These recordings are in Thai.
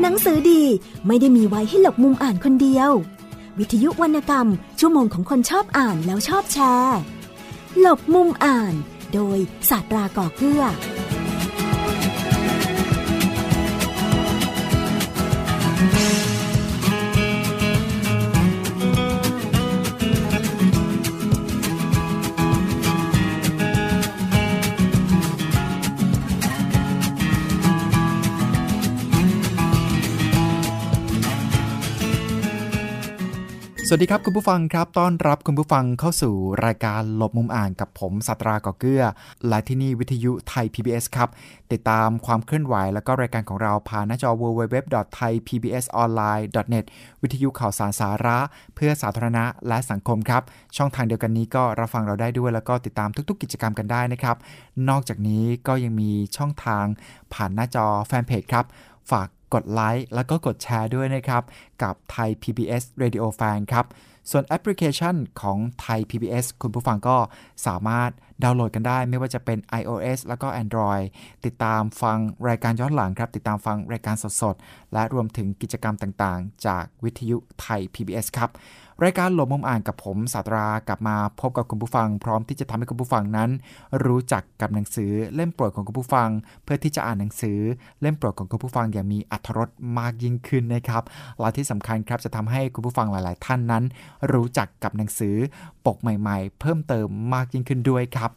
หนังสือดีไม่ได้มีไว้ให้หลบมุมอ่านคนเดียว วิทยุวรรณกรรม ชั่วโมงของคนชอบอ่านแล้วชอบแชร์ หลบมุมอ่าน โดยศาสตราก่อเกื้อ สวัสดีครับคุณผู้ฟังครับ ต้อนรับคุณผู้ฟังเข้าสู่รายการหลบมุมอ่านกับผมสัตราก่อเกื้อ และที่นี่วิทยุไทย PBS ครับ ติดตามความเคลื่อนไหวและก็รายการของเราผ่านหน้าจอ www.thaipbsonline.net วิทยุข่าวสารสาระ เพื่อสาธารณะและสังคมครับ ช่องทางเดียวกันนี้ก็รับฟังเราได้ด้วยแล้วก็ติดตามทุก ๆ กิจกรรมกันได้นะครับ นอกจากนี้ก็ยังมีช่องทางผ่านหน้าจอแฟนเพจครับ ฝาก กดไลค์แล้วก็กดแชร์ด้วยนะครับ กับไทย PBS Radio Fan ครับ ส่วนแอปพลิเคชันของไทย PBS คุณผู้ฟังก็สามารถดาวน์โหลดกันได้ ไม่ว่าจะเป็น iOS แล้วก็ Android ติดตามฟังรายการย้อนหลังครับ ติดตามฟังรายการสดๆ และรวมถึงกิจกรรมต่างๆ จากวิทยุไทย PBS ครับ รายการหลบมุมอ่านกับผมสาตรากลับมาพบกับคุณผู้ฟัง พร้อมที่จะทำให้คุณผู้ฟังนั้น รู้จักกับหนังสือเล่มโปรดของคุณผู้ฟัง เพื่อที่จะอ่านหนังสือเล่มโปรดของคุณผู้ฟังอย่างมีอรรถรสมากยิ่งขึ้นนะครับและที่สำคัญครับจะทำให้คุณผู้ฟังหลาย ๆ ท่านนั้น รู้จักกับหนังสือปกใหม่ ๆ เพิ่มเติมมากยิ่งขึ้นด้วยครับ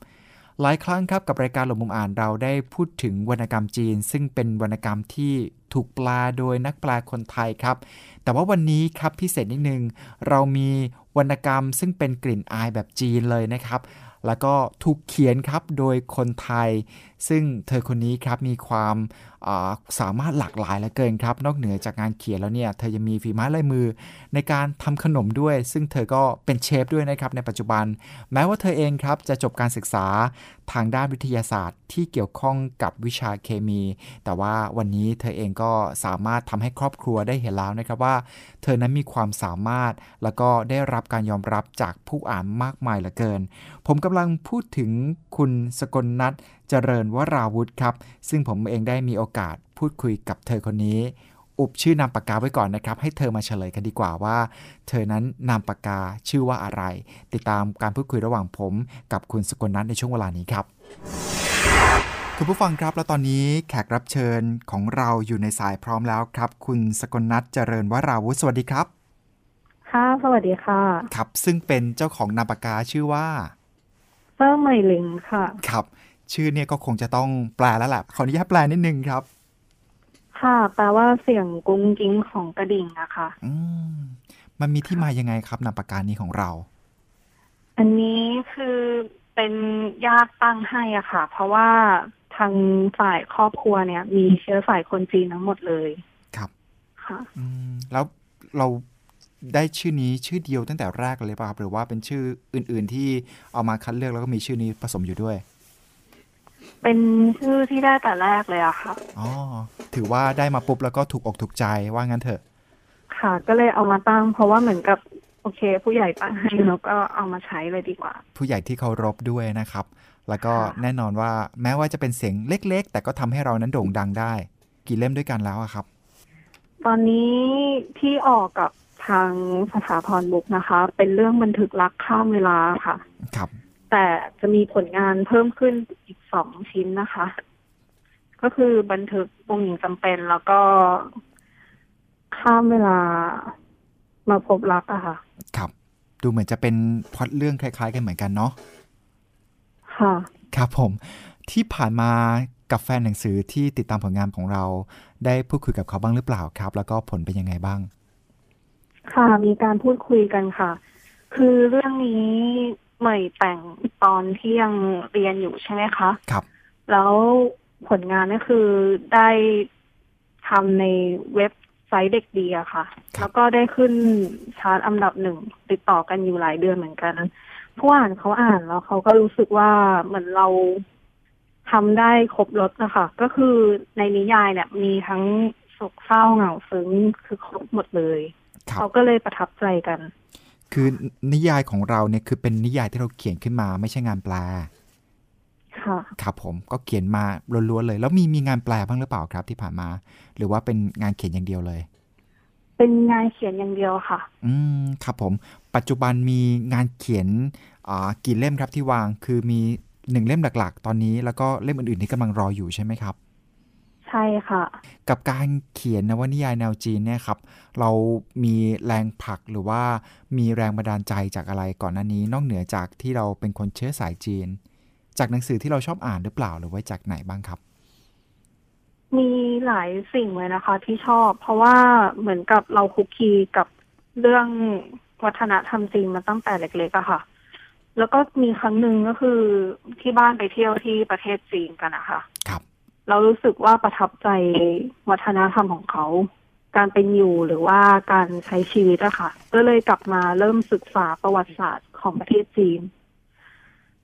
หลายครั้งครับกับรายการหลบมุมอ่านเราได้พูดถึงวรรณกรรมจีน ซึ่งเป็นวรรณกรรมที่ถูกแปลโดยนักแปลคนไทยครับ แต่ว่าวันนี้ครับพิเศษนิดนึง เรามีวรรณกรรมซึ่งเป็นกลิ่นอายแบบจีนเลยนะครับ แล้วก็ถูกเขียนครับโดยคนไทย ซึ่งเธอคนนี้ครับมีความสามารถหลากหลายเหลือเกินครับ นอกเหนือจากงานเขียนแล้วเนี่ย เธอยังมีฝีไม้ลายมือในการทำขนมด้วย ซึ่งเธอก็เป็นเชฟด้วยนะครับในปัจจุบัน แม้ว่าเธอเองครับจะจบการศึกษาทางด้านวิทยาศาสตร์ที่เกี่ยวข้องกับวิชาเคมี แต่ว่าวันนี้เธอเองก็สามารถทำให้ครอบครัวได้เห็นแล้วนะครับว่า เธอนั้นมีความสามารถแล้วก็ได้รับการยอมรับจากผู้อ่านมากมายเหลือเกิน ผมกำลังพูดถึงคุณสกลนัทเจริญวราวุธครับ ซึ่งผมเองได้มีโอกาสพูดคุยกับเธอคนนี้ อุบชื่อนามปากกาไว้ก่อนนะครับ ให้เธอมาเฉลยกันดีกว่าว่า เธอนั้นนามปากกาชื่อว่าอะไร ติดตามการพูดคุยระหว่างผมกับคุณสกลนัทในช่วงเวลานี้ครับคุณผู้ฟังครับแล้วตอนนี้แขกรับเชิญของเราอยู่ในสายพร้อมแล้วครับ คุณสกลนัทเจริญวราวุธสวัสดีครับค่ะสวัสดีค่ะ ครับ ซึ่งเป็นเจ้าของนามปากกาชื่อว่าเซอร์ไมลิงค่ะ ครับ ชื่อเนี่ยก็คงจะต้องแปลแล้วแหละขออนุญาตแปลนิดนึงครับ ค่ะ แปลว่าเสียงกุ้งกิ้งของกระดิ่งนะคะ อืมมันมีที่มายังไงครับนามปากกานี้ของเรา อันนี้คือเป็นญาติตั้งให้อะค่ะ เพราะว่าทางฝ่ายครอบครัวเนี่ย มีเชื้อสายคนจีนทั้งหมดเลย ครับ ค่ะ อืมแล้วเราได้ชื่อนี้ชื่อเดียวตั้งแต่แรกเลยป่ะครับหรือว่าเป็นชื่ออื่น ๆ ที่เอามาคัดเลือกแล้วก็มีชื่อนี้ผสมอยู่ด้วย เป็นชื่อที่ได้แต่แรกเลยอะค่ะ อ๋อ ถือว่าได้มาปุ๊บแล้วก็ถูกอกถูกใจว่างั้นเถอะ ค่ะ ก็เลยเอามาตั้ง เพราะว่าเหมือนกับโอเค ผู้ใหญ่ตั้งให้แล้วก็เอามาใช้เลยดีกว่า ผู้ใหญ่ที่เคารพด้วยนะครับ แล้วก็แน่นอนว่าแม้ว่าจะเป็นเสียงเล็ก ๆ แต่ก็ทำให้เรานั้นโด่งดังได้ กี่เล่มด้วยกันแล้วอะครับ ตอนนี้ที่ออกกับทางสถาพรบุ๊กนะคะ เป็นเรื่องบันทึกรักข้ามเวลาค่ะ ครับ แต่จะมีผลงานเพิ่มขึ้นอีกสองชิ้นนะคะ ก็คือบันทึกวงหญิงจำเป็นแล้วก็ข้ามเวลามาพบรักอะค่ะ ครับ ดูเหมือนจะเป็นพอดเรื่องคล้าย ๆ กันเหมือนกันเนาะค่ะ ครับผม ที่ผ่านมากับแฟนหนังสือที่ติดตามผลงานของเรา ได้พูดคุยกับเขาบ้างหรือเปล่าครับ แล้วก็ผลเป็นยังไงบ้าง ค่ะมีการพูดคุยกันค่ะ คือเรื่องนี้ ใหม่แต่งตอนที่ยังเรียนอยู่ใช่ไหมคะครับ แล้วผลงานก็คือได้ทำในเว็บไซต์เด็กดีอะค่ะ แล้วก็ได้ขึ้นชาร์ตอันดับหนึ่งติดต่อกันอยู่หลายเดือนเหมือนกัน ผู้อ่านเขาอ่านแล้วเขาก็รู้สึกว่าเหมือนเราทำได้ครบรถนะคะ ก็คือในนิยายเนี่ย มีทั้งโศกเศร้าเหงาซึ้งคือครบหมดเลย เขาก็เลยประทับใจกัน คือนิยายของเราเนี่ยคือเป็นนิยายที่เราเขียนขึ้นมา ไม่ใช่งานแปลคค่ะครับผมก็เขียนมาล้วนๆเลย แล้วมีมีงานแปลบ้างหรือเปล่าครับ ที่ผ่านมา หรือว่าเป็นงานเขียนอย่างเดียวเลย เป็นงานเขียนอย่างเดียวค่ะ อืมครับผม ปัจจุบันมีงานเขียนอ่ากี่เล่มครับที่วางคือมีหนึ่งเล่มหลัก ๆ ตอนนี้แล้วก็เล่มอื่นๆที่กำลังรออยู่ใช่ไหมครับ ใช่ค่ะ กับการเขียนนวนิยายแนวจีนเนี่ยครับ เรามีแรงผลักหรือว่ามีแรงบันดาลใจจากอะไรก่อนหน้านี้ นอกเหนือจากที่เราเป็นคนเชื้อสายจีน จากหนังสือที่เราชอบอ่านหรือเปล่าหรือว่าจากไหนบ้างครับ มีหลายสิ่งเลยนะคะ ที่ชอบ เพราะว่าเหมือนกับเราคุกคีกับเรื่องวัฒนธรรมจีนมาตั้งแต่เล็กๆอะค่ะ แล้วก็มีครั้งหนึ่งก็คือที่บ้านไปเที่ยวที่ประเทศจีนกันนะคะครับ เรารู้สึกว่าประทับใจวัฒนธรรมของเขา การเป็นอยู่หรือว่าการใช้ชีวิตอะค่ะ ก็เลยกลับมาเริ่มศึกษาประวัติศาสตร์ของประเทศจีน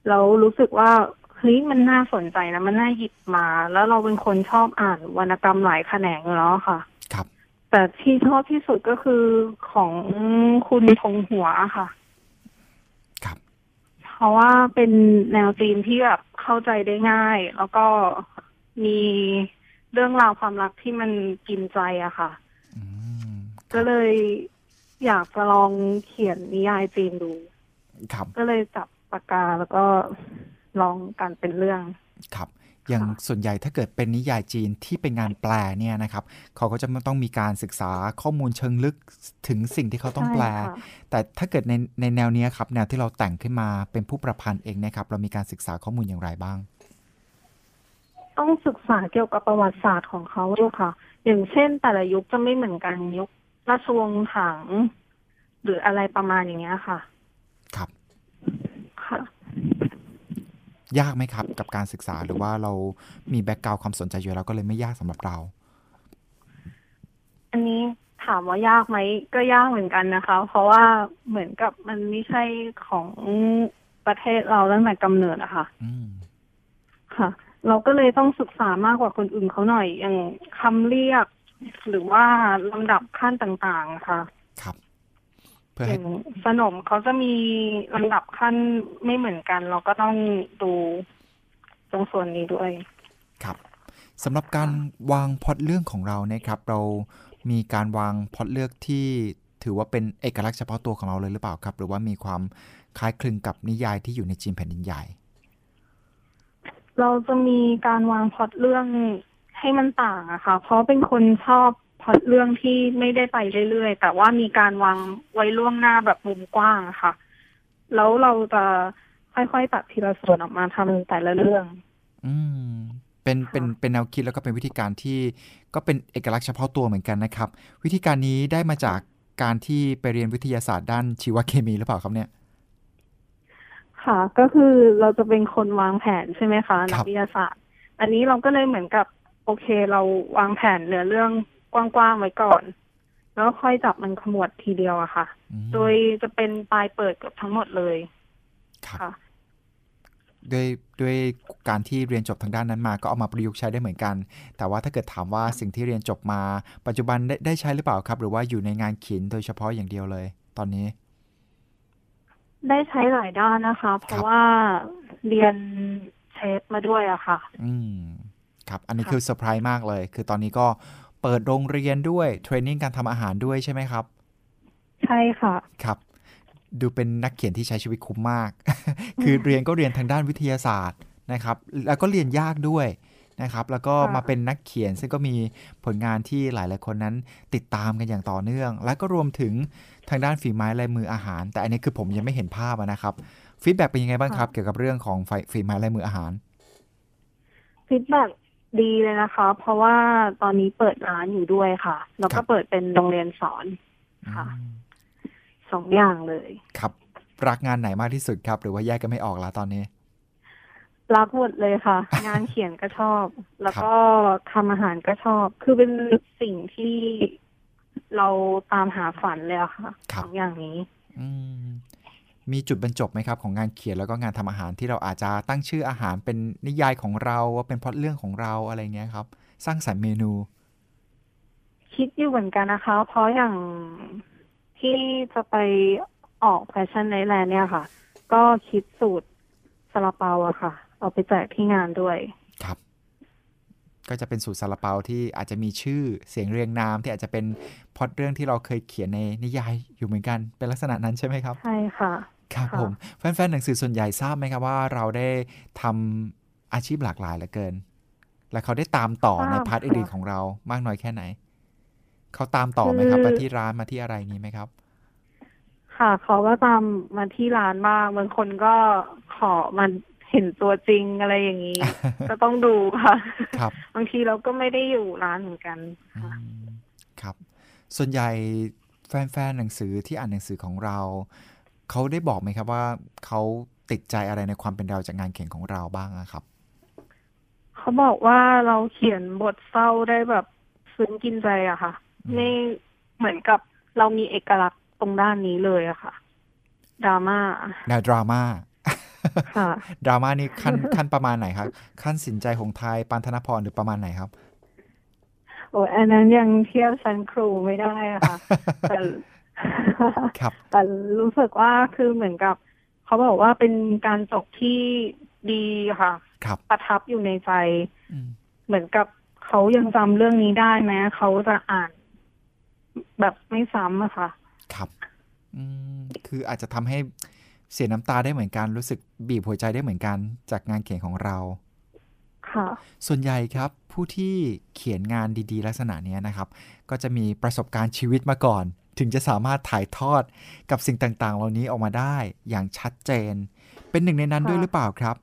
แล้วรู้สึกว่าเฮ้ยมันน่าสนใจนะ มันน่าหยิบมา แล้วเราเป็นคนชอบอ่านวรรณกรรมหลายแขนงอยู่แล้วค่ะ ครับ แต่ที่ชอบที่สุดก็คือของคุณทงหัวค่ะ ครับ เพราะว่าเป็นแนวจีนที่แบบเข้าใจได้ง่าย แล้วก็ มีเรื่องราวความรักที่มันกินใจอะค่ะอืมก็เลยอยากจะลองเขียนนิยายจีนดู ครับ ก็เลยจับปากกาแล้วก็ลองกันเป็นเรื่อง ครับ อย่างค่ะส่วนใหญ่ถ้าเกิดเป็นนิยายจีนที่เป็นงานแปลเนี่ยนะครับ เขาก็จะต้องมีการศึกษาข้อมูลเชิงลึกถึงสิ่งที่เขาต้องแปลใช่ค่ะแต่ถ้าเกิดในในแนวเนี้ยครับ แนวที่เราแต่งขึ้นมาเป็นผู้ประพันธ์เองเนะครับ เรามีการศึกษาข้อมูลอย่างไรบ้าง ต้องศึกษาเกี่ยวกับประวัติศาสตร์ของเขาด้วยค่ะ อย่างเช่น แต่ละยุคจะไม่เหมือนกันยุคราชวงศ์ถัง หรืออะไรประมาณอย่างเงี้ยค่ะ ครับ ค่ะ ยากไหมครับ กับการศึกษาหรือว่าเรามีแบ็กกราวความสนใจอยู่แล้วก็เลยไม่ยากสำหรับเรา อันนี้ถามว่ายากไหมก็ยากเหมือนกันนะคะ เพราะว่าเหมือนกับมันไม่ใช่ของประเทศเราตั้งแต่กำเนิดอะค่ะอืมค่ะ เราก็เลยต้องศึกษามากกว่าคนอื่นเขาหน่อย อย่างคำเรียก หรือว่าลำดับขั้นต่างๆอะค่ะครับ เพื่ออให้ย่างสนมเขาจะมีลำดับขั้นไม่เหมือนกัน เราก็ต้องดูตรงส่วนนี้ด้วย ครับสำหรับการวางพล็อตเรื่องของเราเนี่ยครับ เรามีการวางพล็อตเลือกที่ถือว่าเป็นเอกลักษณ์เฉพาะตัวของเราเลยหรือเปล่าครับ หรือว่ามีความคล้ายคลึงกับนิยายที่อยู่ในจีนแผ่นดินใหญ่ เราจะมีการวางพล็อตเรื่องให้มันต่างอะค่ะ เพราะเป็นคนชอบพล็อตเรื่องที่ไม่ได้ไปเรื่อยๆ แต่ว่ามีการวางไว้ล่วงหน้าแบบมุมกว้างอะค่ะ แล้วเราจะค่อยๆตัดทีละส่วนออกมาทำแต่ละเรื่อง อืมเป็นค่ะเป็นเป็นแนวคิดแล้วก็เป็นวิธีการที่ก็เป็นเอกลักษณ์เฉพาะตัวเหมือนกันนะครับ วิธีการนี้ได้มาจากการที่ไปเรียนวิทยาศาสตร์ด้านชีวเคมีหรือเปล่าครับเนี่ย ค่ะ ก็คือเราจะเป็นคนวางแผนใช่ไหมคะคนัรักบวิทยาศาสตร์ อันนี้เราก็เลยเหมือนกับโอเค เราวางแผนเนื้อเรื่องกว้างๆไว้ก่อน แล้วค่อยจับมันขมวดทีเดียวอะค่ะอืมโดยจะเป็นปลายเปิดเกับทั้งหมดเลยครับค่ะด้วยด้วยการที่เรียนจบทางด้านนั้นมาก็เอามาประยุกต์ใช้ได้เหมือนกัน แต่ว่าถ้าเกิดถามว่าสิ่งที่เรียนจบมา ปัจจุบันได้ได้ใช้หรือเปล่าครับ หรือว่าอยู่ในงานเขียนโดยเฉพาะอย่างเดียวเลย ตอนนี้ ได้ใช้หลายด้านนะคะ เพครัราะบว่าเรียนเชฟมาด้วยอะค่ะ อืม ครับ อันนี้ค่ะคือเซอร์ไพรส์มากเลย คือตอนนี้ก็เปิดโรงเรียนด้วย training การทำอาหารด้วยใช่ไหมครับ ใช่ค่ะ ครับ ดูเป็นนักเขียนที่ใช้ชีวิตคุ้มมาก คือเรียนก็เรียนทางด้านวิทยาศาสตร์นะครับ แล้วก็เรียนยากด้วยนะครับ แล้วก็ค่ะมาเป็นนักเขียนซึ่งก็มีผลงานที่หลายๆคนนั้นติดตามกันอย่างต่อเนื่อง แล้วก็รวมถึง ทางด้านฝีไม้ลายมืออาหาร แต่อันนี้คือผมยังไม่เห็นภาพอะนะครับ feedback เป็นยังไงบ้างครับ เกี่ยวกับเรื่องของฝ่ายฝีไม้ลายมืออาหาร feedback ดีเลยนะคะ เพราะว่าตอนนี้เปิดร้านอยู่ด้วยค่ะ แล้วครัก็บเปิดเป็นโรงเรียนสอนค่ะอืมสองอย่างเลย ครับ รักงานไหนมากที่สุดครับ หรือว่าแยกกันไม่ออกแล้วตอนนี้ รักหมดเลยค่ะ งานเขียนก็ชอบ แล้วก็ทำอาหารก็ชอบ คือเป็นสิ่งที่ เราตามหาฝันเลยอะค่ะครัสบองอย่างนี้ อืมมีจุดบรรจบไหมครับ ของงานเขียนแล้วก็งานทำอาหารที่เราอาจจะตั้งชื่ออาหารเป็นนิยายของเราว่าเป็นพล็อตเรื่องของเราอะไรเงี้ยครับ สร้างสรรค์เมนู คิดอยู่เหมือนกันนะคะ เพราะอย่างที่จะไปออกแฟชั่นในแลนด์เนี่ยค่ะ ก็คิดสูตรซาลาเปาอะค่ะ เอาไปแจกที่งานด้วย ครับ ก็จะเป็นสูตรซาลาเปาที่อาจจะมีชื่อเสียงเรียงนามที่อาจจะเป็นพล็อดเรื่องที่เราเคยเขียนในนิยายอยู่เหมือนกัน เป็นลักษณะนั้นใช่ไหมครับ ใช่ค่ะ ครับค่ะผมแฟนๆหนังสือส่วนใหญ่ทราบไหมครับว่าเราได้ทำอาชีพหลากหลายเหลือเกิน และเขาได้ตามต่อใน part อื่นๆของเรามากน้อยแค่ไหน เขาตามต่อไหมครับมาที่ร้านมาที่อะไรนี้ไหมครับค่ะเขาก็ตามมาที่ร้านบ้างบางคนก็ขอมัน เห็นตัวจริงอะไรอย่างนี้ ก็ต้องดูค่ะครับบางทีเราก็ไม่ได้อยู่ร้านเหมือนกันอืค่ะมครับ ส่วนใหญ่แฟนๆหนังสือที่อ่านหนังสือของเรา เขาได้บอกไหมครับว่าเขาติดใจอะไรในความเป็นเราจากงานเขียนของเราบ้างอะครับ เขาบอกว่าเราเขียนบทเศร้าได้แบบซึ้งกินใจอะค่ะอืมไม่เหมือนกับเรามีเอกลักษณ์ตรงด้านนี้เลยอะค่ะดราม่าแนวดราม่าค่ะ ดราม่านี่ขั้นขั้นประมาณไหนครับ ขั้นสินใจของไทยปานธนพรหรือประมาณไหนครับ โอ้ยอันนั้นยังเทียบชั้นครูไม่ได้อะค่ะแต่ครับแต่รู้สึกว่าคือเหมือนกับ เขาบอกว่าเป็นการจบที่ดีค่ะครับประทับอยู่ในใจอืมเหมือนกับเขายังจำเรื่องนี้ได้แม้เขาจะอ่านแบบไม่ซ้ำอะค่ะ ครับ อืมคืออาจจะทำให้ เสียน้ำตาได้เหมือนกันรู้สึกบีบหัวใจได้เหมือนกัน จากงานเขียนของเรา ค่ะ ส่วนใหญ่ครับผู้ที่เขียนงานดี ๆ ลักษณะเนี้ยนะครับ ก็จะมีประสบการณ์ชีวิตมาก่อน ถึงจะสามารถถ่ายทอดกับสิ่งต่างๆ เหล่านี้ออกมาได้อย่างชัดเจน เป็นหนึ่งในนั้นค่ะด้วยหรือเปล่าครับ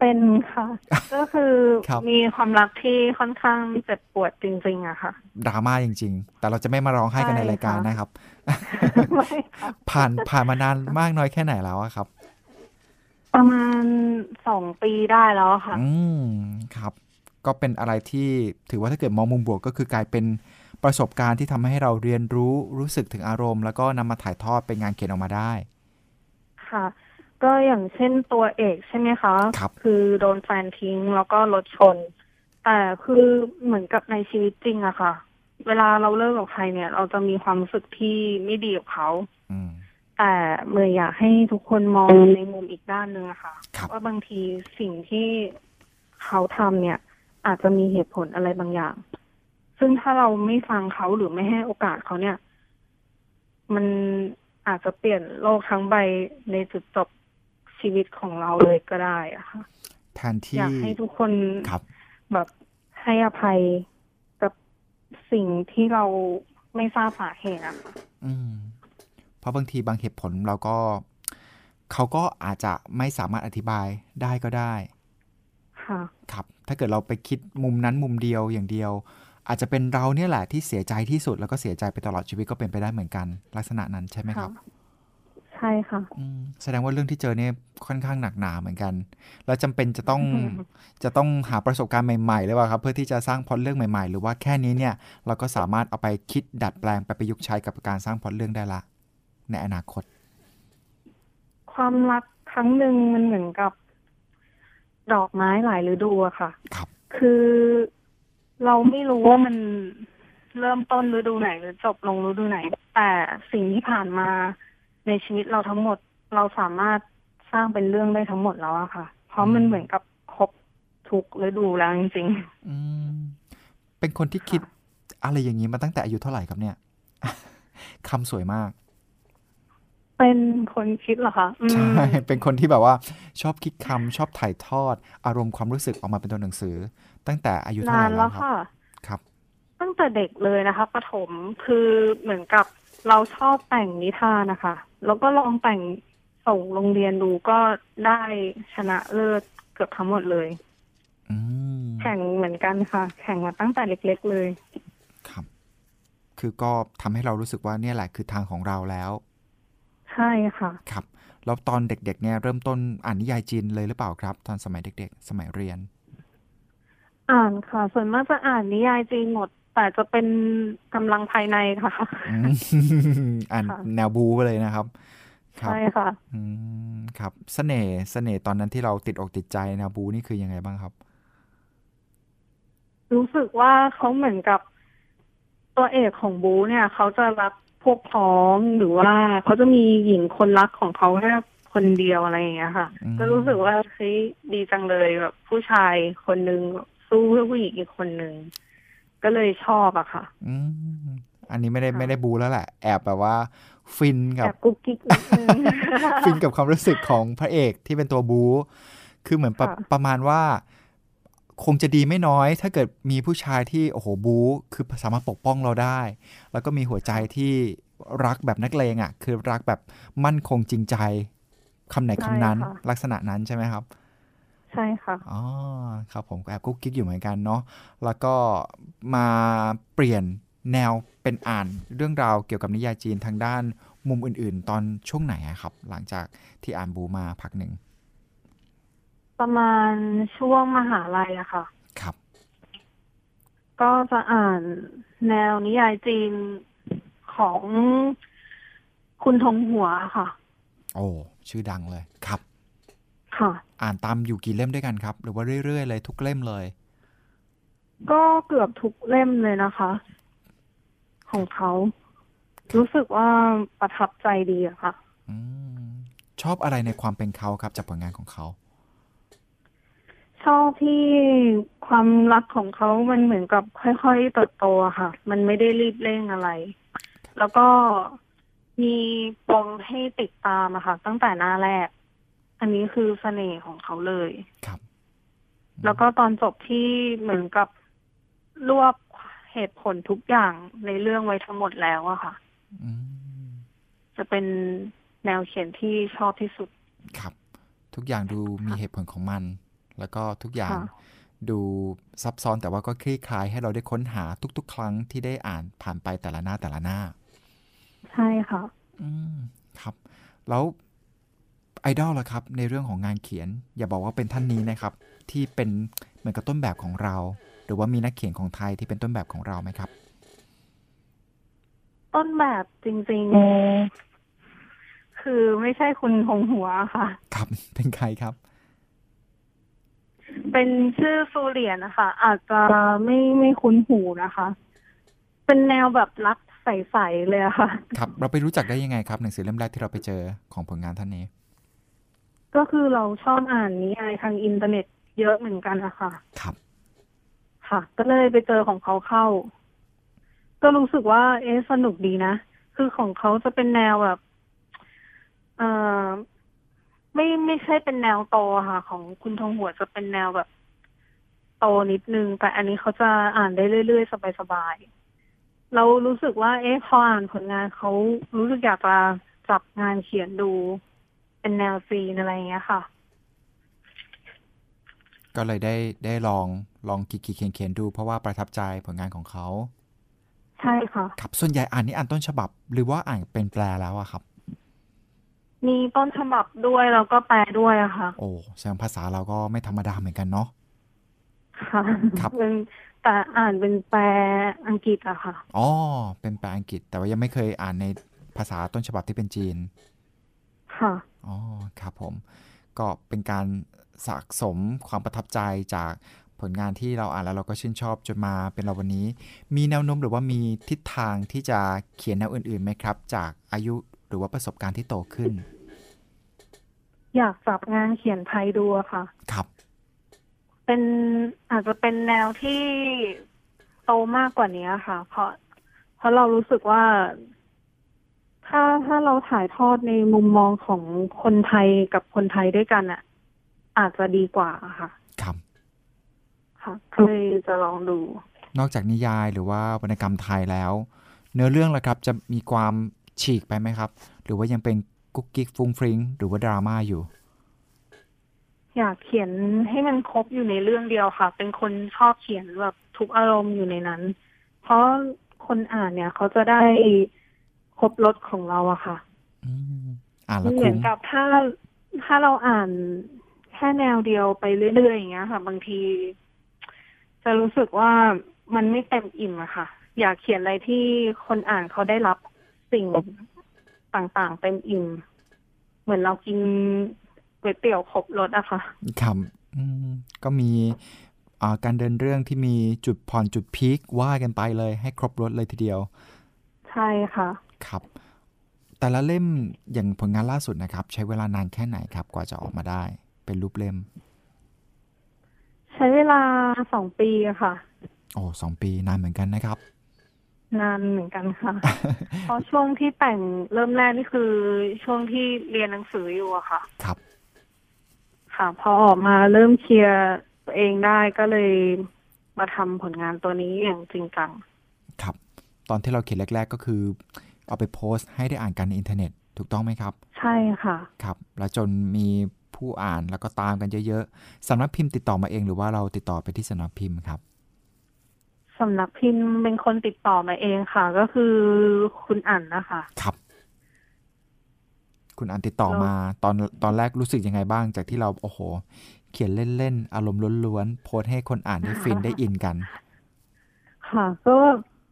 เป็นค่ะ ก็คือครับ มีความรักที่ค่อนข้างเจ็บปวดจริงๆอะค่ะ ดราม่าจริง ๆ แต่เราจะไม่มาร้องไห้กันในใช่รายการค่ะ นะครับ ไม่ค่ะ ผ่านผ่านมานานมากน้อยแค่ไหนแล้วอะครับ ประมาณสองปีได้แล้วอะค่ะ อืมครับ ก็เป็นอะไรที่ถือว่าถ้าเกิดมองมุมบวกก็คือกลายเป็นประสบการณ์ที่ทำให้เราเรียนรู้รู้สึกถึงอารมณ์ แล้วก็นำมาถ่ายทอดเป็นงานเขียนออกมาได้ ค่ะ ก็อย่างเช่นตัวเอกใช่ไหมคะครับคือโดนแฟนทิ้งแล้วก็รถชน แต่คือเหมือนกับในชีวิตจริงอะค่ะ เวลาเราเลิกกับใครเนี่ย เราจะมีความรู้สึกที่ไม่ดีกับเขาอืมแต่เมื่ออยากให้ทุกคนมองในมุมอีกด้านหนึ่งอะค่ะครับว่าบางทีสิ่งที่เขาทำเนี่ย อาจจะมีเหตุผลอะไรบางอย่าง ซึ่งถ้าเราไม่ฟังเขาหรือไม่ให้โอกาสเขาเนี่ย มันอาจจะเปลี่ยนโลกทั้งใบในจุดจบ ชีวิตของเราเลยก็ได้อะค่ะแทนที่อยากให้ทุกคนครับแบบให้อภัยกับสิ่งที่เราไม่ทราบสาเหตุอะค่ะอืม เพราะบางทีบางเหตุผลเราก็เขาก็อาจจะไม่สามารถอธิบายได้ก็ได้ ค่ะ ครับ ถ้าเกิดเราไปคิดมุมนั้นมุมเดียวอย่างเดียว อาจจะเป็นเราเนี่ยแหละที่เสียใจที่สุดแล้วก็เสียใจไปตลอดชีวิตก็เป็นไปได้เหมือนกัน ลักษณะนั้นใช่ไหมคค่ะรับ ใช่ค่ะอืมแสดงว่าเรื่องที่เจอเนี่ยค่อนข้างหนักหนาเหมือนกัน แล้วจำเป็นจะต้องอืมจะต้องหาประสบการณ์ใหม่ๆเลยว่าครับเพื่อที่จะสร้างพล็อตเรื่องใหม่ๆ หรือว่าแค่นี้เนี่ยเราก็สามารถเอาไปคิดดัดแปลงไปประยุกต์ใช้กับการสร้างพล็อตเรื่องได้ละ ในอนาคต ความรักครั้งหนึ่งมันเหมือนกับ ดอกไม้หลายฤดูอะค่ะ ครับ คือเราไม่รู้ว่ามันเริ่มต้นฤดูไหนหรือจบลงฤดูไหน แต่สิ่งที่ผ่านมา ในชีวิตเราทั้งหมดเราสามารถสร้างเป็นเรื่องได้ทั้งหมดแล้วอะค่ะ เพราะมันเหมือนกับครบทุกฤดูแล้วจริงอืมเป็นคนที่คิดอะไรอย่างนี้มาตั้งแต่อายุเท่าไหร่ครับเนี่ยคำสวยมากๆเป็นคนคิดเหรอคะอืมใช่เป็นคนที่แบบว่า ชอบคิดคำชอบถ่ายทอด อารมณ์ความรู้สึกออกมาเป็นตัวหนังสือ ตั้งแต่อายุเท่าไหนาร่นแล้แล้ววครับค่ะครับ ตั้งแต่เด็กเลยนะคะประถมคือเหมือนกับเราชอบแต่งนิทานนะคะ แล้วก็ลองแต่งส่งโรงเรียนดูก็ได้ชนะเลิศเกือบทั้งหมดเลยอืมแข่งเหมือนกันค่ะ แข่งมาตั้งแต่เล็ก ๆเลย ครับ คือก็ทำให้เรารู้สึกว่าเนี่ยแหละคือทางของเราแล้ว ใช่ค่ะ ครับ แล้วตอนเด็ก ๆ เนี่ยเริ่มต้นอ่านนิยายจีนเลยหรือเปล่าครับ ตอนสมัยเด็ก ๆ สมัยเรียน อ่านค่ะ ส่วนมากจะอ่านนิยายจีนหมด แต่จะเป็นกำลังภายในค่ะอืมอ่านค่ะแนวบูไปเลยนะครับครับใช่ค่ะอืมครับเสน่ห์เสน่ห์ตอนนั้นที่เราติดอกติดใจแนวบูนี่คือยังไงบ้างครับ รู้สึกว่าเขาเหมือนกับตัวเอกของบูเนี่ยเขาจะรักพวกพ้องหรือว่าเขาจะมีหญิงคนรักของเขาแค่คนเดียวอะไรอย่างเงี้ยค่ะอืมก็รู้สึกว่าเฮ้ยดีจังเลยแบบผู้ชายคนหนึ่งสู้เพื่อผู้หญิงอีกคนหนึ่ง ก็เลยชอบอะค่ะ อืมอันนี้ไม่ได้ค่ะไม่ได้บูแล้วแหละ แอบแบบว่า ฟินกับแบบกุ๊กกิ๊กนิดนึงฟินกับความรู้สึกของพระเอกที่เป็นตัวบู คือเหมือนประค่ะประมาณว่า คงจะดีไม่น้อย ถ้าเกิดมีผู้ชายที่โอ้โหบู๊ คือสามารถปกป้องเราได้ แล้วก็มีหัวใจที่รักแบบนักเลงอะ คือรักแบบมั่นคงจริงใจคำไหนคำนั้นใช่ค่ะลักษณะนั้นใช่ไหมครับ ใช่ค่ะ อ๋อ ครับผมก็แอบกุ๊กกิ๊กอยู่เหมือนกันเนาะ แล้วก็มาเปลี่ยนแนวเป็นอ่านเรื่องราวเกี่ยวกับนิยายจีนทางด้านมุมอื่น ๆ ตอนช่วงไหนอะครับ หลังจากที่อ่านบูมาพักหนึ่ง ประมาณช่วงมหาลัยอะค่ะ ครับ ก็จะอ่านแนวนิยายจีนของคุณทงหัวค่ะ โอ้ ชื่อดังเลย ครับ ค่ะ อ่านตามอยู่กี่เล่มด้วยกันครับ หรือว่าเรื่อยๆเลยทุกเล่มเลย ก็เกือบทุกเล่มเลยนะคะ ของเขา รู้สึกว่าประทับใจดีอะค่ะอมชอบอะไรในความเป็นเขาครับจากผลงานของเขา ชอบที่ความรักของเขามันเหมือนกับค่อยๆเติบโตอะค่ะ มันไม่ได้รีบเร่งอะไร แล้วก็มีปมให้ติดตามอะค่ะ ตั้งแต่หน้าแรก อันนี้คือเสน่ห์ของเขาเลย ครับ แล้วก็ตอนจบที่เหมือนกับรวบเหตุผลทุกอย่างในเรื่องไว้ทั้งหมดแล้วอะค่ะอืมจะเป็นแนวเขียนที่ชอบที่สุด ครับ ทุกอย่างดูมีเหตุผลของมัน แล้วก็ทุกอย่างค่ะดูซับซ้อนแต่ว่าก็คลี่คลายให้เราได้ค้นหาทุก ๆ ครั้งที่ได้อ่านผ่านไปแต่ละหน้าแต่ละหน้า ใช่ค่ะ อืมครับ แล้ว ไอดอลล่ะครับ ในเรื่องของงานเขียน อย่าบอกว่าเป็นท่านนี้นะครับ ที่เป็นเหมือนกับต้นแบบของเรา หรือว่ามีนักเขียนของไทยที่เป็นต้นแบบของเราไหมครับ ต้นแบบจริง ๆ คือไม่ใช่คุณหงหัวค่ะ ครับ เป็นใครครับ เป็นชื่อซูเลียนนะคะ อาจจะไม่ไม่คุ้นหูนะคะ เป็นแนวแบบรักใสๆเลยอะค่ะ ครับ เราไปรู้จักได้ยังไงครับหนังสือเล่มแรกที่เราไปเจอของผลงานท่านนี้ ก็คือเราชอบอ่านนิยายทางอินเทอร์เน็ตเยอะเหมือนกันนะคะครับ ค่ะ ก็เลยไปเจอของเขาเข้า ก็รู้สึกว่า เอ๊ะสนุกดีนะ คือของเขาจะเป็นแนวแบบเอ่อไม่ไม่ใช่เป็นแนวโตอะค่ะ ของคุณทองหัวจะเป็นแนวแบบ โตนิดนึง แต่อันนี้เขาจะอ่านได้เรื่อยๆ สบายๆ เรารู้สึกว่า เอ๊ะพออ่านผลงานเขารู้สึกอยากจะจับงานเขียนดู เป็นแนวซีนอะไรอย่างเงี้ยค่ะ ก็เลยได้ได้ลองลองขีดๆเขียนๆดู เพราะว่าประทับใจผลงานของเขาใช่ค่ะครับส่วนใหญ่อ่านนี่อ่านต้นฉบับ หรือว่าอ่านเป็นแปลแล้วอะครับ มีต้นฉบับด้วยแล้วก็แปลด้วยอะค่ะ โอ้แสดงภาษาเราก็ไม่ธรรมดาเหมือนกันเนาะค่ะครับเป็นแต่อ่านเป็นแปลอังกฤษอะค่ะ อ๋อ เป็นแปลอังกฤษ แต่ว่ายังไม่เคยอ่านในภาษาต้นฉบับที่เป็นจีน ค่ะ อ๋อครับผม ก็เป็นการสะสมความประทับใจจากผลงานที่เราอ่านแล้วเราก็ชื่นชอบจนมาเป็นเราวันนี้ มีแนวโน้มหรือว่ามีทิศทางที่จะเขียนแนวอื่นๆไหมครับ จากอายุหรือว่าประสบการณ์ที่โตขึ้น อยากจับงานเขียนไทยดูอะค่ะ ครับ เป็นอาจจะเป็นแนวที่โตมากกว่านี้ค่ะ เพราะเพราะเรารู้สึกว่า ถ้าถ้าเราถ่ายทอดในมุมมองของคนไทยกับคนไทยด้วยกันอะอาจจะดีกว่าค่ะ ครับ ค่ะก็เลยจะลองดู นอกจากนิยายหรือว่าวรรณกรรมไทยแล้ว เนื้อเรื่องล่ะครับ จะมีความฉีกไปไหมครับ หรือว่ายังเป็นกุ๊กกิ๊กฟุ้งฟริ้งหรือว่าดราม่าอยู่ อยากเขียนให้มันครบอยู่ในเรื่องเดียวค่ะ เป็นคนชอบเขียนแบบทุกอารมณ์อยู่ในนั้น เพราะคนอ่านเนี่ย เขาจะได้ ครบรสของเราอะค่ะอืมอ่านแล้วเหมืคุ้อนมกับถ้าถ้าเราอ่านแค่แนวเดียวไปเรื่อยๆอย่างเงี้ยค่ะ บางที จะรู้สึกว่ามันไม่เต็มอิ่มอะค่ะ อยากเขียนอะไรที่คนอ่านเขาได้รับสิ่งต่างๆเต็มอิ่ม เหมือนเรากินก๋วยเตี๋ยวครบรสอะค่ะครับอืมก็มีอ่าการเดินเรื่องที่มีจุดผ่อนจุดพีคว่ากันไปเลยให้ครบรถเลยทีเดียว ใช่ค่ะ ครับ แต่ละเล่มอย่างผลงานล่าสุดนะครับ ใช้เวลานานแค่ไหนครับ กว่าจะออกมาได้ เป็นรูปเล่ม ใช้เวลาสองปีอะค่ะ โอ้สองปีนานเหมือนกันนะครับ นานเหมือนกันค่ะ เพราะช่วงที่แต่งเริ่มแรกนี่คือช่วงที่เรียนหนังสืออยู่อะค่ะ ครับ ค่ะ พอออกมาเริ่มเคลียร์ตัวเองได้ก็เลยมาทำผลงานตัวนี้อย่างจริงจังครับ ตอนที่เราเขียนแรก ๆ ก็คือ เอาไปโพสต์ให้ได้อ่านกันในอินเทอร์เน็ตถูกต้องไหมครับ ใช่ค่ะ ครับ แล้วจนมีผู้อ่านแล้วก็ตามกันเยอะๆสำนักพิมพ์ติดต่อมาเองหรือว่าเราติดต่อไปที่สำนักพิมพ์ครับสำนักพิมพ์เป็นคนติดต่อมาเองค่ะ ก็คือคุณอั๋นนะคะ ครับ คุณอ่านติดต่อแล้วมา ตอนตอนแรกรู้สึกยังไงบ้าง จากที่เราโอ้โห เขียนเล่นๆอารมณ์ล้วนๆโพสต์ให้คนอ่านได้ฟินได้อินกัน ค่ะ ก็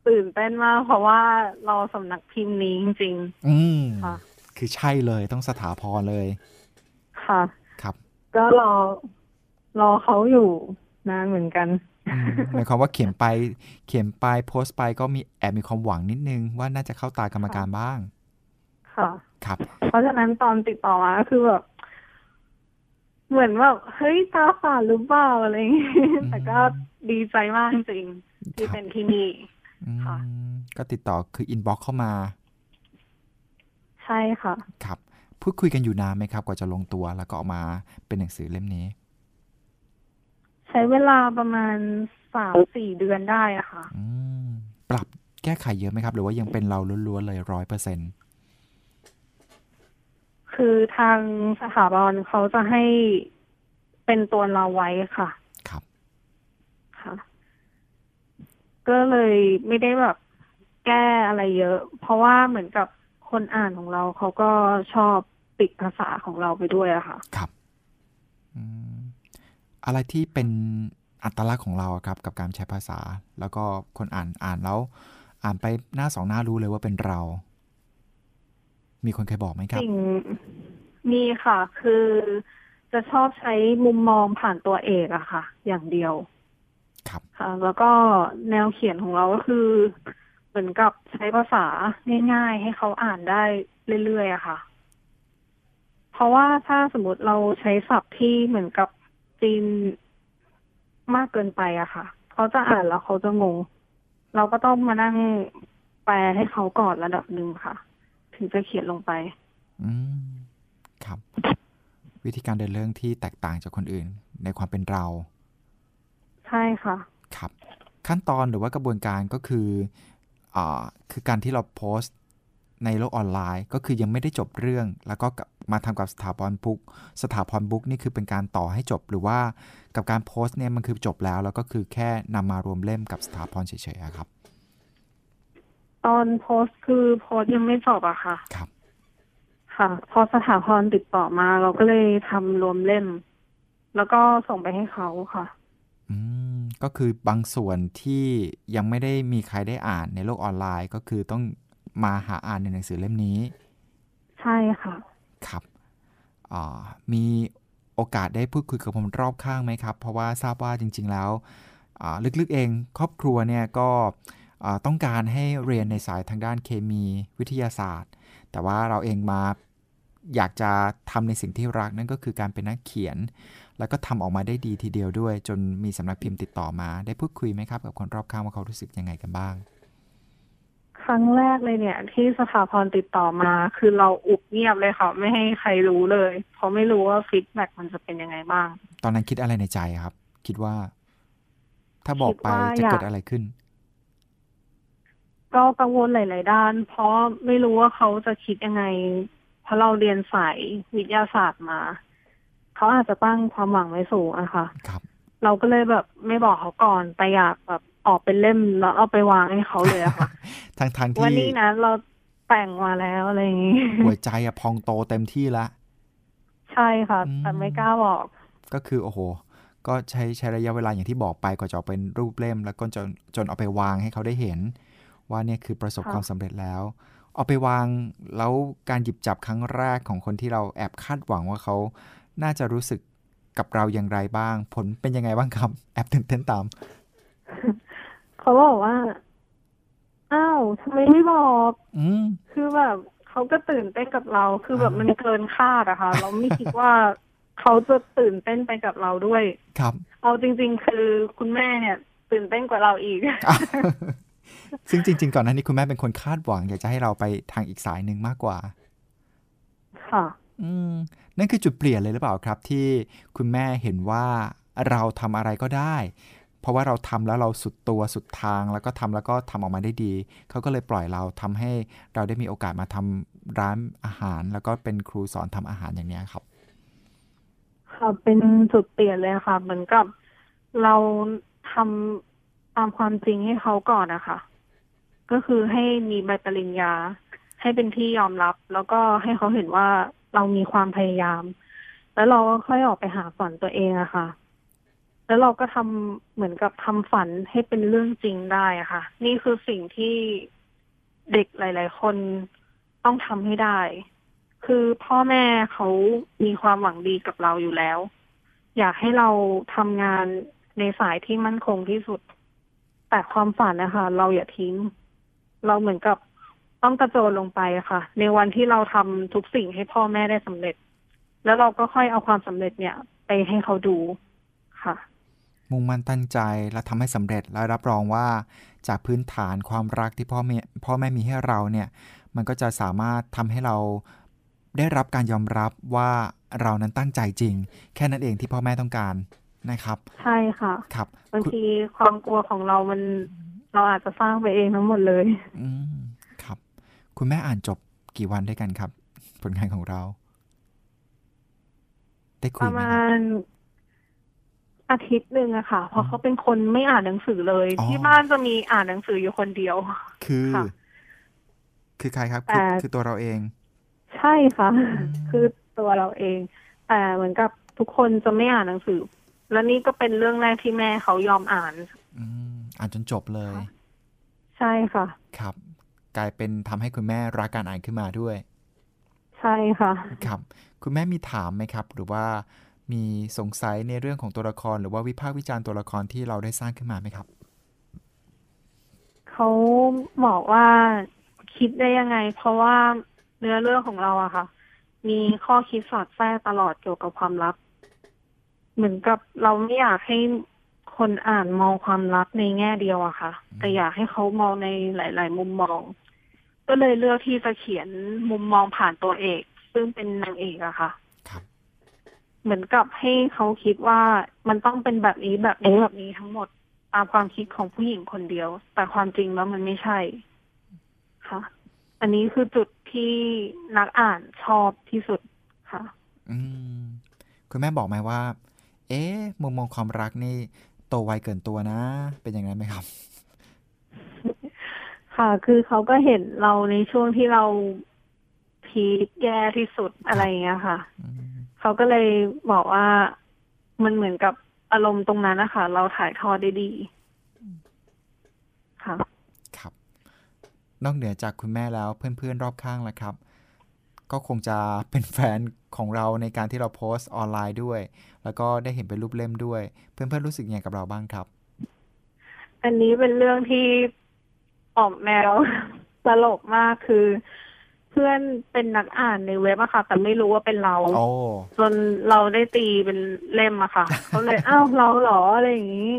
ตื่นเต้นมาก เพราะว่าเราสำนักพิมพ์นี้จริงอืมๆค่ะ คือใช่เลยต้องสถาพรเลย ค่ะ ครับ ก็รอรอเขาอยู่นานเหมือนกันอืมหมายความว่าเขียนไป เขียนไปโพสต์ไปก็มีแอบมีความหวังนิดนึง ว่าน่าจะเข้าตากรรมการบ้าง ค่ะ ครับ เพราะฉะนั้นตอนติดต่อมาก็คือแบบเหมือนแบบเฮ้ยตาฝาดหรือเปล่าอะไรอย่างเงี้ยแต่ก็ดีใจมากจริงๆที่ครับเป็นที่นี่อืม ค่ะ ก็ติดต่อคืออินบ็อกเข้ามา ใช่ค่ะ ครับ พูดคุยกันอยู่นานไหมครับ กว่าจะลงตัวแล้วก็ออกมาเป็นหนังสือเล่มนี้ ใช้เวลาประมาณสามสี่เดือนได้อะค่ะ อืม ปรับแก้ไขเยอะไหมครับ หรือว่ายังเป็นเราล้วนๆเลยร้อยเปอร์เซ็นต์คือทางสถาบันเขาจะให้เป็นตัวเราไว้ค่ะครับค่ะ ก็เลยไม่ได้แบบแก้อะไรเยอะ เพราะว่าเหมือนกับคนอ่านของเราเขาก็ชอบติดภาษาของเราไปด้วยอะค่ะ ครับอืมอะไรที่เป็นอัตลักษณ์ของเราครับ กับการใช้ภาษา แล้วก็คนอ่านอ่านแล้ว อ่านไปหน้าสองหน้ารู้เลยว่าเป็นเรา มีคนเคยบอกไหมครับสิ่งมีค่ะ คือจะชอบใช้มุมมองผ่านตัวเอกอะค่ะ อย่างเดียว ครับค่ะ แล้วก็แนวเขียนของเราก็คือ เหมือนกับใช้ภาษาง่าย ๆ ให้เขาอ่านได้เรื่อยๆอะค่ะ เพราะว่าถ้าสมมติเราใช้ศัพท์ที่เหมือนกับจีนมากเกินไปอะค่ะ เขาจะอ่านแล้วเขาจะงง เราก็ต้องมานั่งแปลให้เขาก่อนระดับหนึ่งค่ะ ถึงจะเขียนลงไป อืมครับ วิธีการเดินเรื่องที่แตกต่างจากคนอื่น ในความเป็นเรา ใช่ค่ะ ครับ ขั้นตอนหรือว่ากระบวนการก็คืออ่าคือการที่เราโพสต์ในโลกออนไลน์ ก็คือยังไม่ได้จบเรื่อง แล้วก็กลับมาทำกับสถาพรบุ๊กสถาพรบุ๊กนี่คือเป็นการต่อให้จบหรือว่ากับการโพสต์เนี่ยมันคือจบแล้ว แล้วก็คือแค่นำมารวมเล่มกับสถาพรเฉยๆอะครับ ตอนโพสต์คือโพสต์ยังไม่จบอะค่ะ ครับ ค่ะพอสถาพรติดต่อมาเราก็เลยทำรวมเล่ม แล้วก็ส่งไปให้เขาค่ะ อืม ก็คือบางส่วนที่ยังไม่ได้มีใครได้อ่านในโลกออนไลน์ก็คือต้องมาหาอ่านในหนังสือเล่มนี้ ใช่ค่ะ ครับอ่ามีโอกาสได้พูดคุยกับคนรอบข้างไหมครับ เพราะว่าทราบว่าจริง ๆ แล้วอ่าลึกๆเองครอบครัวเนี่ยก็อ่าต้องการให้เรียนในสายทางด้านเคมีวิทยาศาสตร์ แต่ว่าเราเองมาอยากจะทำในสิ่งที่รักนั่นก็คือการเป็นนักเขียน แล้วก็ทำออกมาได้ดีทีเดียวด้วย จนมีสำนักพิมพ์ติดต่อมา ได้พูดคุยไหมครับกับคนรอบข้างว่าเขารู้สึกยังไงกันบ้าง ครั้งแรกเลยเนี่ย ที่สถาพรติดต่อมา คือเราอุบเงียบเลยค่ะ ไม่ให้ใครรู้เลย เพราะไม่รู้ว่า feedback มันจะเป็นยังไงบ้าง ตอนนั้นคิดอะไรในใจครับ คิดว่า ถ้าบอกไปคิดว่าจะอยากเกิดอะไรขึ้นก็กังวลหลาย ๆ ด้าน เพราะไม่รู้ว่าเขาจะคิดยังไง เพราะเราเรียนสายวิทยาศาสตร์มา เขาอาจจะตั้งความหวังไว้สูงอะค่ะครับ เราก็เลยแบบไม่บอกเขาก่อนแต่อยากแบบออกเป็นเล่มแล้วเอาไปวางให้เขาเลยอะค่ะทางทางวันที่นี้นะเราแต่งมาแล้วอะไรอย่างงี้หัวใจอะพองโตเต็มที่ละ ใช่ค่ะอืมแต่ไม่กล้าบอก ก็คือโอ้โห ก็ใช้ใช้ระยะเวลาอย่างที่บอกไปกว่าจะออกเป็นรูปเล่ม แล้วก็จนจนเอาไปวางให้เขาได้เห็น ว่าเนี่ยคือประสบค่ะความสำเร็จแล้ว เอาไปวางแล้วการหยิบจับครั้งแรกของคนที่เราแอบคาดหวังว่าเขา น่าจะรู้สึกกับเราอย่างไรบ้าง ผลเป็นยังไงบ้างครับ แอบตื่นเต้นตาม เขาบอกว่า อ้าวทำไมไม่บอก อืมคือแบบเขาเขาก็ตื่นเต้นกับเรา คือแบบมันเกินคาดอะค่ะ เราไม่คิดว่าเขาจะตื่นเต้นไปกับเราด้วย ครับ เอาจริง ๆ คือคุณแม่เนี่ย ตื่นเต้นกว่าเราอีกอะซึ่งจริง ๆ ก่อนหน้านี้คุณแม่เป็นคนคาดหวัง อยากจะให้เราไปทางอีกสายหนึ่งมากกว่า ค่ะ อืม นั่นคือจุดเปลี่ยนเลยหรือเปล่าครับ ที่คุณแม่เห็นว่าเราทำอะไรก็ได้ เพราะว่าเราทำแล้วเราสุดตัวสุดทาง แล้วก็ทำแล้วก็ทำออกมาได้ดี เขาก็เลยปล่อยเราทำให้เราได้มีโอกาสมาทำร้านอาหาร แล้วก็เป็นครูสอนทำอาหารอย่างนี้ครับค่ะเป็นจุดเปลี่ยนเลยค่ะ เหมือนกับเราทำตามความจริงให้เขาก่อนนะคะ ก็คือให้มีใบปริญญา ให้เป็นที่ยอมรับ แล้วก็ให้เขาเห็นว่า เรามีความพยายาม แล้วเราก็ค่อยออกไปหาฝันตัวเองอะค่ะ แล้วเราก็ทำเหมือนกับทำฝันให้เป็นเรื่องจริงได้อะค่ะ นี่คือสิ่งที่เด็กหลาย ๆ คนต้องทำให้ได้ คือพ่อแม่เขามีความหวังดีกับเราอยู่แล้ว อยากให้เราทำงานในสายที่มั่นคงที่สุด แต่ความฝันนะคะ เราอย่าทิ้ง เราเหมือนกับ ต้องกระโจนลงไปอะค่ะ ในวันที่เราทำทุกสิ่งให้พ่อแม่ได้สำเร็จ แล้วเราก็ค่อยเอาความสำเร็จเนี่ย ไปให้เขาดูค่ะ มุ่งมั่นตั้งใจและทำให้สำเร็จและรับรองว่า จากพื้นฐานความรักที่พ่อแม่พ่อแม่มีให้เราเนี่ย มันก็จะสามารถทำให้เราได้รับการยอมรับว่าเรานั้นตั้งใจจริง แค่นั้นเองที่พ่อแม่ต้องการนะครับ ใช่ค่ะครับบางคุณทีความกลัวของเรามันเราอาจจะสร้างไปเองทั้งหมดเลย อืม ครับคุณแม่อ่านจบกี่วันด้วยกันครับ ผลงานของเรา ได้คุปยระไหมมาครับณอาทิตย์หนึ่งอะค่ะ เพราะเขาเป็นคนไม่อ่านหนังสือเลย อ๋อ ที่บ้านจะมีอ่านหนังสืออยู่คนเดียว คือ ค่ะคือใครครับ คือแต่ คือตัวเราเอง ใช่ค่ะมคือตัวเราเองแต่เหมือนกับทุกคนจะไม่อ่านหนังสือ แล้วนี่ก็เป็นเรื่องแรกที่แม่เขายอมอ่าน อืมอ่านจนจบเลยค่ะใช่ค่ะ ครับ กลายเป็นทำให้คุณแม่รักการอ่านขึ้นมาด้วย ใช่ค่ะ ครับ คุณแม่มีถามไหมครับ หรือว่ามีสงสัยในเรื่องของตัวละคร หรือว่าวิพากษ์วิจารณ์ตัวละครที่เราได้สร้างขึ้นมาไหมครับเขาบอกว่าคิดได้ยังไง เพราะว่าเนื้อเรื่องของเราอะค่ะ มีข้อคิดสอดแทรกตลอดเกี่ยวกับความรักเหมือนกับเราไม่อยากให้ คนอ่านมองความรักในแง่เดียวอะค่ะ แต่อยากให้เขามองในหลาย ๆ มุมมอง ก็เลยเลือกที่จะเขียนมุมมองผ่านตัวเอก ซึ่งเป็นนางเอกอะค่ะครับเหมือนกับให้เขาคิดว่ามันต้องเป็นแบบนี้แบบนี้แบบนี้ทั้งหมดตามความคิดของผู้หญิงคนเดียว แต่ความจริงแล้วมันไม่ใช่ค่ะ อันนี้คือจุดที่นักอ่านชอบที่สุดค่ะ อืมคุณแม่บอกไหมว่า เอ๊ะมุมมองความรักนี่ โตไวเกินตัวนะ เป็นอย่างนั้นไหมครับ ค่ะ คือเขาก็เห็นเราในช่วงที่เราพีคแย่ที่สุดอะไรอย่างเงี้ยค่ะอืมเขาก็เลยบอกว่ามันเหมือนกับอารมณ์ตรงนั้นนะคะเราถ่ายทอดได้ดี ค่ะ ครับ นอกเหนือจากคุณแม่แล้วเพื่อนๆรอบข้างล่ะครับ ก็คงจะเป็นแฟนของเราในการที่เราโพสต์ออนไลน์ด้วย แล้วก็ได้เห็นเป็นรูปเล่มด้วย เพื่อนๆรู้สึกยังไงกับเราบ้างครับ อันนี้เป็นเรื่องที่ออกแนวตลกมากคือ เพื่อนเป็นนักอ่านในเว็บอะค่ะ แต่ไม่รู้ว่าเป็นเราโอ้จนเราได้ตีเป็นเล่มอะค่ะเขาเลยอ้าวเราเหรออะไรอย่างนี้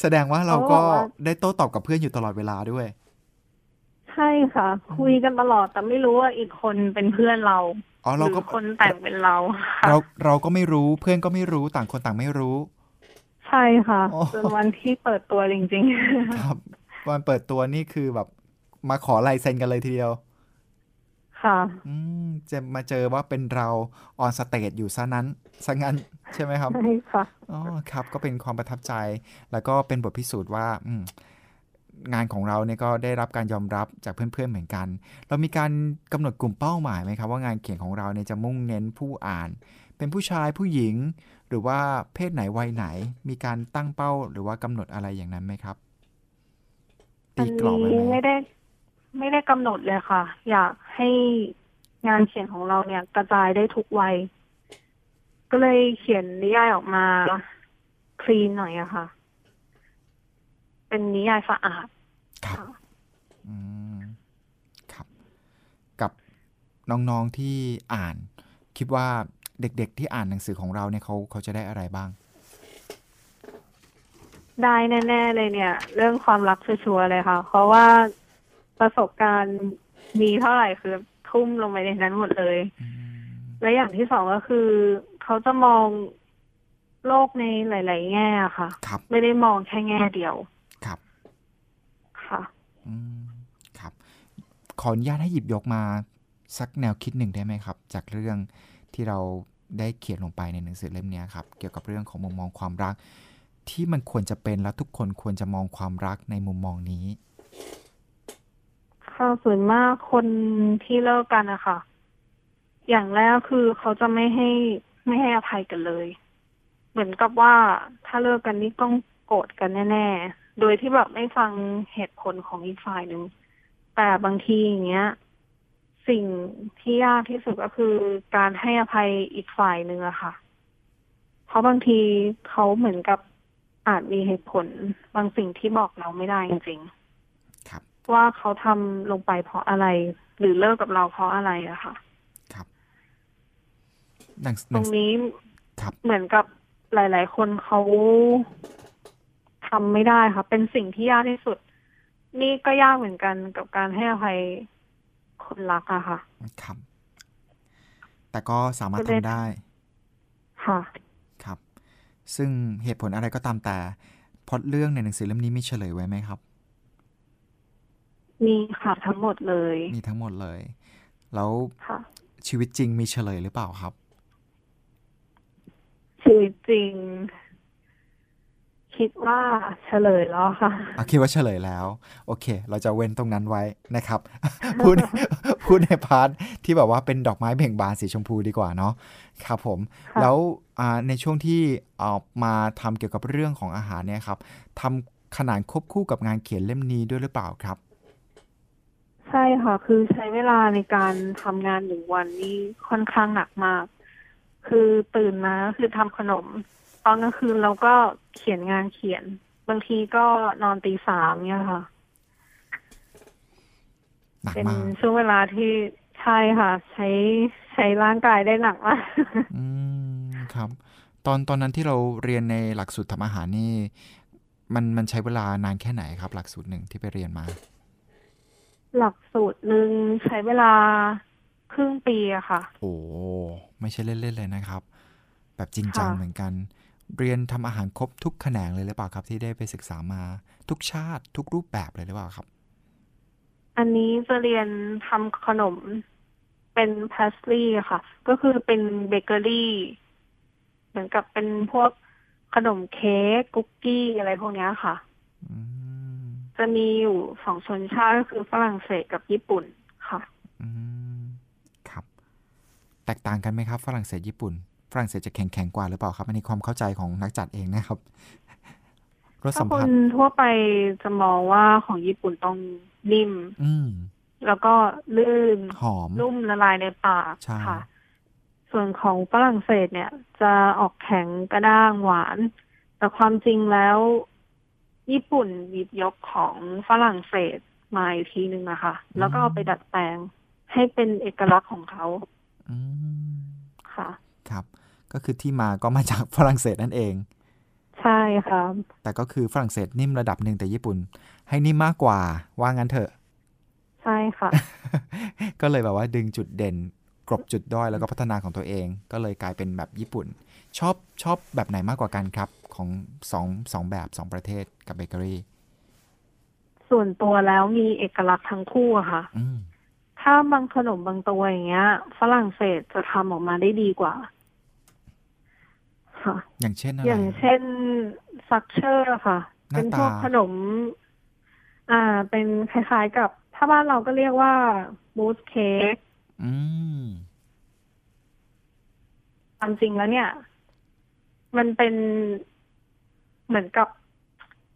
แสดงว่าเราก็เขาบอกว่าได้โต้ตอบกับเพื่อนอยู่ตลอดเวลาด้วย ใช่ค่ะ คุยกันตลอดแต่ไม่รู้ว่าอีกคนเป็นเพื่อนเราอ๋อหเรารืก็อคนแต่งเป็นเราค่ะเราเราก็ไม่รู้เพื่อนก็ไม่รู้ต่างคนต่างไม่รู้ ใช่ค่ะโอ้จนวันที่เปิดตัวจริงๆครับวันเปิดตัวนี่คือแบบ มาขอลายเซ็นกันเลยทีเดียว ค่ะ อืมจะมาเจอว่าเป็นเรา on stage อยู่ซะนั้นซะงั้นใช่ไหมครับใช่ค่ะอ๋อครับ ก็เป็นความประทับใจ แล้วก็เป็นบทพิสูจน์ว่า อืม งานของเราเนี่ยก็ได้รับการยอมรับจากเพื่อนๆเหมือนกัน เรามีการกำหนดกลุ่มเป้าหมายไหมครับว่างานเขียนของเราเนี่ยจะมุ่งเน้นผู้อ่าน เป็นผู้ชายผู้หญิง หรือว่าเพศไหนวัยไหน มีการตั้งเป้าหรือว่ากำหนดอะไรอย่างนั้นไหมครับตีกรอบไว้ไหมไม่ได้ ไม่ได้กำหนดเลยค่ะ อยากให้งานเขียนของเราเนี่ยกระจายได้ทุกวัย ก็เลยเขียนนิยายออกมาคลีนหน่อยอะค่ะ เป็นนิยายสะอาดครับค่ะอืมครับ กับน้องๆที่อ่าน คิดว่าเด็กๆที่อ่านหนังสือของเราเนี่ยเขาเขาจะได้อะไรบ้าง ได้แน่ๆเลยเนี่ย เรื่องความรักชัวร์ๆเลยค่ะ เพราะว่าประสบการณ์มีเท่าไหร่คือทุ่มลงไปในนั้นหมดเลยอืมและอย่างที่สองก็คือ เขาจะมองโลกในหลาย ๆ แง่อะค่ะครับไม่ได้มองแค่แง่เดียว ครับค่ะ อืมครับ ขออนุญาตให้หยิบยกมาสักแนวคิดหนึ่งได้ไหมครับ จากเรื่องที่เราได้เขียนลงไปในหนังสือเล่มเนี้ยครับ เกี่ยวกับเรื่องของมุมมองความรัก ที่มันควรจะเป็นและทุกคนควรจะมองความรักในมุมมองนี้ค่ะส่วนมากคนที่เลิกกันอะค่ะอย่างแรกคือเขาจะไม่ให้ไม่ให้อภัยกันเลย เหมือนกับว่าถ้าเลิกกันนี่ต้องโกรธกันแน่ๆ โดยที่แบบไม่ฟังเหตุผลของอีกฝ่ายหนึ่งแต่บางทีอย่างเงี้ย สิ่งที่ยากที่สุดก็คือการให้อภัยอีกฝ่ายหนึ่งอะค่ะ เพราะบางทีเขาเหมือนกับอาจมีเหตุผลบางสิ่งที่บอกเราไม่ได้จริงๆครับ ว่าเขาทำลงไปเพราะอะไร หรือเลิกกับเราเพราะอะไรอะค่ะ ครับหนังหตนัรงงนี้ครับเหมือนกับหลาย ๆ คนเขา ทำไม่ได้ค่ะ เป็นสิ่งที่ยากที่สุด นี่ก็ยากเหมือนกันกับการให้อภัยคนรักอะค่ะครับแต่ก็สามารถก็ได้ทำได้ ค่ะ ครับ ซึ่งเหตุผลอะไรก็ตามแต่พล็อตเรื่องในหนังสือเล่มนี้มีเฉลยไว้ไหมครับ มีค่ะทั้งหมดเลย มีทั้งหมดเลย แล้วค่ะชีวิตจริงมีเฉลยหรือเปล่าครับ ชีวิตจริง คิดว่าเฉลยแล้วค่ะอะคิดว่าเฉลยแล้ว โอเค เราจะเว้นตรงนั้นไว้นะครับ พูดพูดในพาร์ทที่แบบว่าเป็นดอกไม้เบ่งบานสีชมพูดีกว่าเนาะครับผมค่ะแล้วอ่าในช่วงที่ออกมาทำเกี่ยวกับเรื่องของอาหารเนี่ยครับทำขนานควบคู่กับงานเขียนเล่มนี้ด้วยหรือเปล่าครับ ใช่ค่ะ คือใช้เวลาในการทำงานหนึ่งวันนี่ค่อนข้างหนักมาก คือตื่นมาก็คือทำขนม ตอนกลางคืนเราก็เขียนงานเขียน บางทีก็นอนตีสามเนี่ยค่ะ หนักเป็นมากช่วงเวลาที่ใช่ค่ะ ใช้ใช้ร่างกายได้หนักมาก อืมครับ ตอนตอนนั้นที่เราเรียนในหลักสูตรทำอาหารนี่ มันมันใช้เวลานานแค่ไหนครับ หลักสูตรหนึ่งที่ไปเรียนมา หลักสูตรหนึ่งใช้เวลาครึ่งปีอะค่ะ โอ้ไม่ใช่เล่นๆเลยนะครับ แบบจริงจังค่ะ เหมือนกัน เรียนทำอาหารครบทุกแขนงเลยหรือเปล่าครับ ที่ได้ไปศึกษามาทุกชาติทุกรูปแบบเลยหรือเปล่าครับ อันนี้จะเรียนทำขนมเป็น pastry ค่ะ ก็คือเป็นเบเกอรี่ เหมือนกับเป็นพวกขนมเค้กคุกกี้อะไรพวกเนี้ยค่ะอืมจะมีอยู่สองชนชาติก็คือฝรั่งเศสกับญี่ปุ่นค่ะ อืม ครับ แตกต่างกันไหมครับ ฝรั่งเศสญี่ปุ่น ฝรั่งเศสจะแข็งแข็งกว่าหรือเปล่าครับอันนี้ความเข้าใจของนักจัดเองนะครับรสถ้าสัมคผันสทั่วไปจะมองว่าของญี่ปุ่นต้องนิ่ม อืมแล้วก็ลื่นหอมนุ่มละลายในปากใช่ค่ะ ส่วนของฝรั่งเศสเนี่ย จะออกแข็งกระด้างหวาน แต่ความจริงแล้ว ญี่ปุ่นหยิบยกของฝรั่งเศสมาอีกทีหนึ่งนะคะ แล้วก็เอาไปดัดแปลงให้เป็นเอกลักษณ์ของเขาอืมค่ะ ครับ ก็คือที่มาก็มาจากฝรั่งเศสนั่นเอง ใช่ค่ะแต่ก็คือฝรั่งเศสนิ่มระดับหนึ่งแต่ญี่ปุ่น ให้นิ่มมากกว่าว่างั้นเถอะ ใช่ค่ะ ก็เลยแบบว่าดึงจุดเด่นกลบจุดด้อยแล้วก็พัฒนาของตัวเอง ก็เลยกลายเป็นแบบญี่ปุ่น ชอบชอบแบบไหนมากกว่ากันครับ ของสองสองแบบสองประเทศกับเบเกอรี่ ส่วนตัวแล้วมีเอกลักษณ์ทั้งคู่อะค่ะอืมถ้าบางขนมบางตัวอย่างเงี้ย ฝรั่งเศสจะทำออกมาได้ดีกว่า ค่ะ อย่างเช่นอะไรอย่างเช่นซักเชอร์ค่ะหน้าเป็นพวกตาขนม อ่า เป็นคล้ายๆกับ ถ้าบ้านเราก็เรียกว่าบูสเค้กอืมความจริงแล้วเนี่ย มันเป็นเหมือนกับ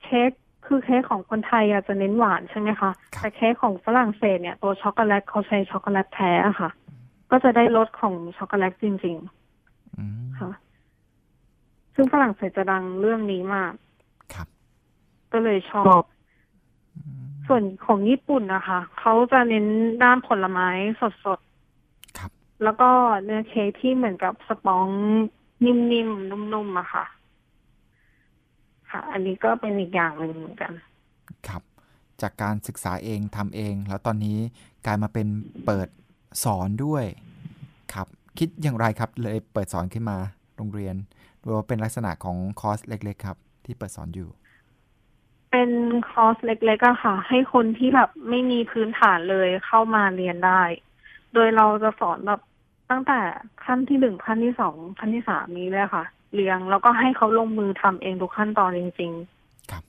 เค้กคือเค้กของคนไทยอะจะเน้นหวานใช่ไหมคะครับแต่เค้กของฝรั่งเศสเนี่ยตัวช็อกโกแลตเขาใช้ช็อกโกแลตแท้อะค่ะ ก็จะได้รสของช็อกโกแลตจริงอืมๆค่ะ ซึ่งฝรั่งเศสจะดังเรื่องนี้มาก ครับ ก็เลยชอบ ส่วนของญี่ปุ่นนะคะ เขาจะเน้นด้านผลไม้สดแล้วก็เนื้อเค้กที่เหมือนกับสปองนิ่มๆ นุ่มๆอะค่ะ ค่ะ อันนี้ก็เป็นอีกอย่างหนึ่งเหมือนกัน ครับ จากการศึกษาเองทำเอง แล้วตอนนี้กลายมาเป็นเปิดสอนด้วย ครับ คิดอย่างไรครับ เลยเปิดสอนขึ้นมาโรงเรียน หรือว่าเป็นลักษณะของคอร์สเล็ก ๆ ครับ ที่เปิดสอนอยู่ เป็นคอร์สเล็กๆอะค่ะ ให้คนที่แบบไม่มีพื้นฐานเลยเข้ามาเรียนได้ โดยเราจะสอนแบบตั้งแต่ขั้นที่หนึ่งขั้นที่สองขั้นที่สามนี้เลยค่ะ เรียงแล้วก็ให้เขาลงมือทำเองทุกขั้นตอนจริงครับ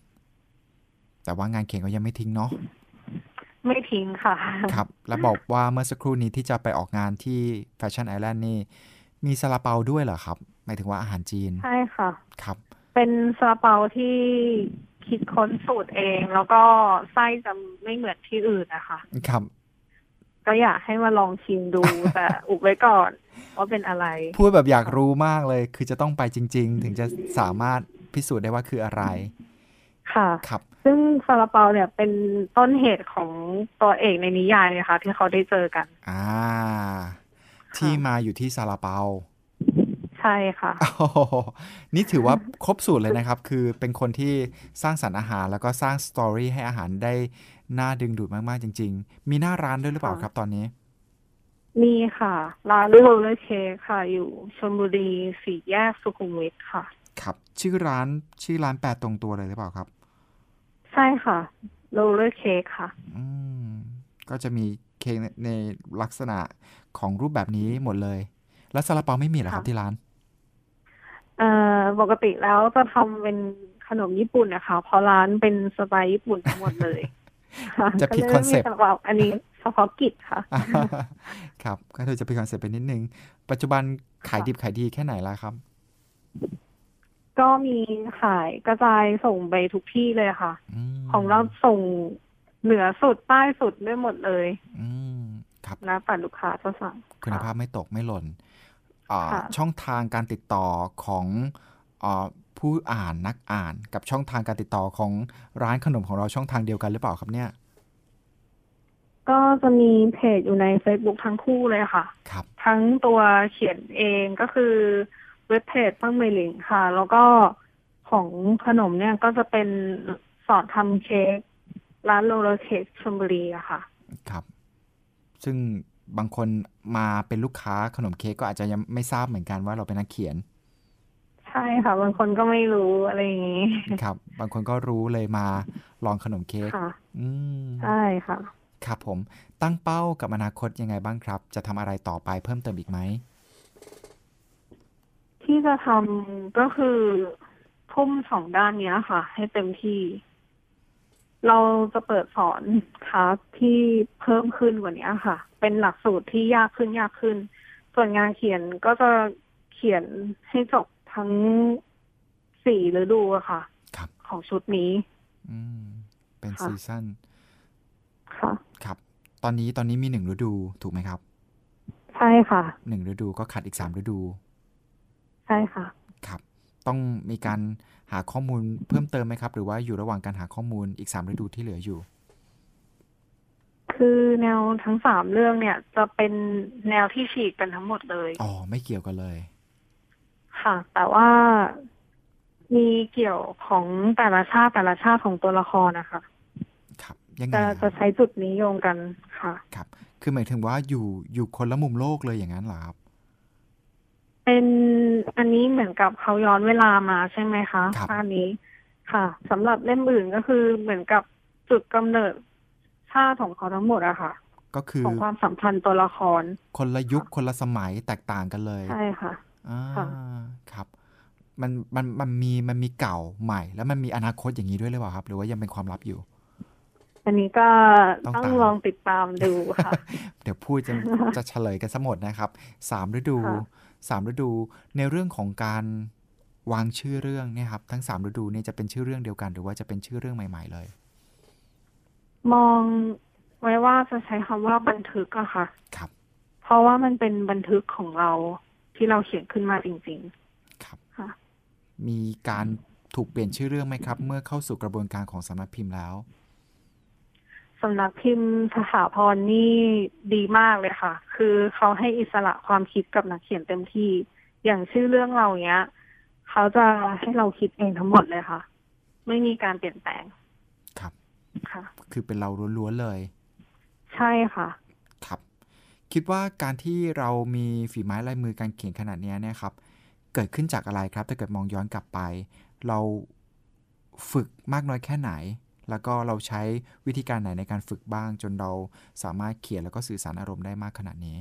แต่ว่างานเขียนก็ยังไม่ทิ้งเนาะๆไม่ทิ้งค่ะ ครับ แล้วบอกว่าเมื่อสักครู่นี้ที่จะไปออกงานที่แฟชั่นไอแลนด์นี่ มีซาลาเปาด้วยเหรอครับ หมายถึงว่าอาหารจีน ใช่ค่ะ ครับ เป็นซาลาเปาที่คิดค้นสูตรเอง แล้วก็ไส้จะไม่เหมือนที่อื่นนะคะ ครับ ก็อยากให้มาลองชิมดู แต่อุบไว้ก่อนว่าเป็นอะไร พูดแบบอยากรู้มากเลย คือจะต้องไปจริง ๆ ถึงจะสามารถพิสูจน์ได้ว่าคืออะไร ค่ะครับ ซึ่งซาลาเปาเนี่ยเป็นต้นเหตุของตัวเอกในนิยายเลยค่ะ ที่เขาได้เจอกัน อ่า ที่มาอยู่ที่ซาลาเปา ใช่ค่ะโอ้โหนี่ถือว่าครบสูตรเลยนะครับ คือเป็นคนที่สร้างสรรค์อาหาร แล้วก็สร้าง story ให้อาหารได้น่าดึงดูดมาก ๆ จริง ๆ มีหน้าร้านด้วยหรือเปล่าค่ะครับตอนนี้ มีค่ะ ร้านโรลเลอร์เค้กค่ะ อยู่ชลบุรีสี่แยกสุขุมวิทค่ะ ครับ ชื่อร้านชื่อร้านแปลตรงตัวเลยหรือเปล่าครับ ใช่ค่ะโรลเลอร์เค้กค่ะ อืมก็จะมี เค้กในในลักษณะของรูปแบบนี้หมดเลย แล้วซาลาเปาไม่มีเหรอครับค่ะที่ร้านเอ่อปกติแล้วจะทำเป็นขนมญี่ปุ่นนะคะเพราะร้านเป็นสไตล์ญี่ปุ่นทั้งหมดเลยค่ะ จะผิดก็เลย concept ไม่มีซาลาเปาอันนี้เฉพาะกิจค่ะ ครับก็เลยจะเป็น concept ไปนิดนึง ปัจจุบันขายค่ะดิบขายดีแค่ไหนแล้วครับ ก็มีขายกระจายส่งไปทุกที่เลยค่ะมของเราส่ง เหนือสุดใต้สุดได้หมดเลย อืมครับนะแต่ลูกค้าจะสั่งคุณภาพไม่ตกไม่หล่นอ่าค่ะช่องทางการติดต่อของอาผู้อ่านนักอ่านกับช่องทางการติดต่อของร้านขนมของเราช่องทางเดียวกันหรือเปล่าครับเนี่ย ก็จะมีเพจอยู่ใน Facebook ทั้งคู่เลยค่ะครับทั้งตัวเขียนเองก็คือเว็บเพจเฟิ่งเหม่อยหลิงค่ะ แล้วก็ของขนมเนี่ยก็จะเป็นสอนทำเค้ก ร้านโรลเลอร์เค้กชลบุรีอะค่ะ ครับ ซึ่งบางคนมาเป็นลูกค้าขนมเค้กก็อาจจะยังไม่ทราบเหมือนกันว่าเราเป็นนักเขียน ใช่ค่ะ บางคนก็ไม่รู้อะไรอย่างนี้ ครับ บางคนก็รู้เลยมาลองขนมเค้กค่ะอืมใช่ค่ะ ครับผม ตั้งเป้ากับอนาคตยังไงบ้างครับ จะทำอะไรต่อไปเพิ่มเติมอีกไหม ที่จะทำก็คือทุ่มสองด้านเนี้ยค่ะ ให้เต็มที่ เราจะเปิดสอนคลาสที่เพิ่มขึ้นกว่านี้ค่ะ เป็นหลักสูตรที่ยากขึ้นยากขึ้น ส่วนงานเขียนก็จะเขียนให้จบทั้งสี่ฤดูอะค่ะครับของชุดนี้ อืม เป็นค่ะซีซั่นค่ะ ครับ ตอนนี้ตอนนี้มีหนึ่งฤดูถูกไหมครับ ใช่ค่ะหนึ่งฤดูก็ขาดอีกสามฤดู ใช่ค่ะ ครับ ต้องมีการหาข้อมูลเพิ่มเติมไหมครับ หรือว่าอยู่ระหว่างการหาข้อมูลอีกสามฤดูที่เหลืออยู่ คือแนวทั้งสามเรื่องเนี่ย จะเป็นแนวที่ฉีกกันทั้งหมดเลย อ๋อ ไม่เกี่ยวกันเลย ค่ะ แต่ว่ามีเกี่ยวของแต่ละชาติแต่ละชาติของตัวละครนะคะครับยังไงจะอะคจะรับใช้จุดนี้โยงกันค่ะ ครับ คือหมายถึงว่าอยู่อยู่คนละมุมโลกเลยอย่างนั้นเหรอครับ เป็นอันนี้เหมือนกับเขาย้อนเวลามาใช่ไหมคะครับภาพนี้ค่ะสำหรับเล่มอื่นก็คือเหมือนกับจุดกำเนิดชาติของเขาทั้งหมดอะค่ะ ก็คือของความสัมพันธ์ตัวละคร คนละยุคคนละสมัยแตกต่างกันเลยใช่ค่ะ อ่าค่ะ ครับ มันมันมันมีมันมีเก่าใหม่ แล้วมันมีอนาคตอย่างนี้ด้วยหรือเปล่าครับ หรือว่ายังเป็นความลับอยู่ อันนี้ก็ต้องต้องตาม ลองติดตามดูค่ะ เดี๋ยวพูดจะ จะเฉลยกันซะหมดนะครับสามฤดูค่ะ สามฤดูในเรื่องของการวางชื่อเรื่องเนี่ยครับ ทั้งสามฤดูเนี่ยจะเป็นชื่อเรื่องเดียวกัน หรือว่าจะเป็นชื่อเรื่องใหม่ ๆ เลย มองไว้ว่าจะใช้คำว่าบันทึกอะค่ะ ครับ เพราะว่ามันเป็นบันทึกของเราที่เราเขียนขึ้นมาจริงครับๆค่ะ มีการถูกเปลี่ยนชื่อเรื่องไหมครับ เมื่อเข้าสู่กระบวนการของสำนักพิมพ์แล้ว สำนักพิมพ์สถาพรนี่ดีมากเลยค่ะ คือเขาให้อิสระความคิดกับนักเขียนเต็มที่ อย่างชื่อเรื่องเราเนี้ย เขาจะให้เราคิดเองทั้งหมดเลยค่ะ ไม่มีการเปลี่ยนแปลง ครับ ค่ะ คือเป็นเราล้วนๆเลย ใช่ค่ะ ครับ คิดว่าการที่เรามีฝีไม้ลายมือการเขียนขนาดเนี้ยเนี่ยครับ เกิดขึ้นจากอะไรครับ ถ้าเกิดมองย้อนกลับไป เราฝึกมากน้อยแค่ไหน แล้วก็เราใช้วิธีการไหนในการฝึกบ้าง จนเราสามารถเขียนแล้วก็สื่อสารอารมณ์ได้มากขนาดนี้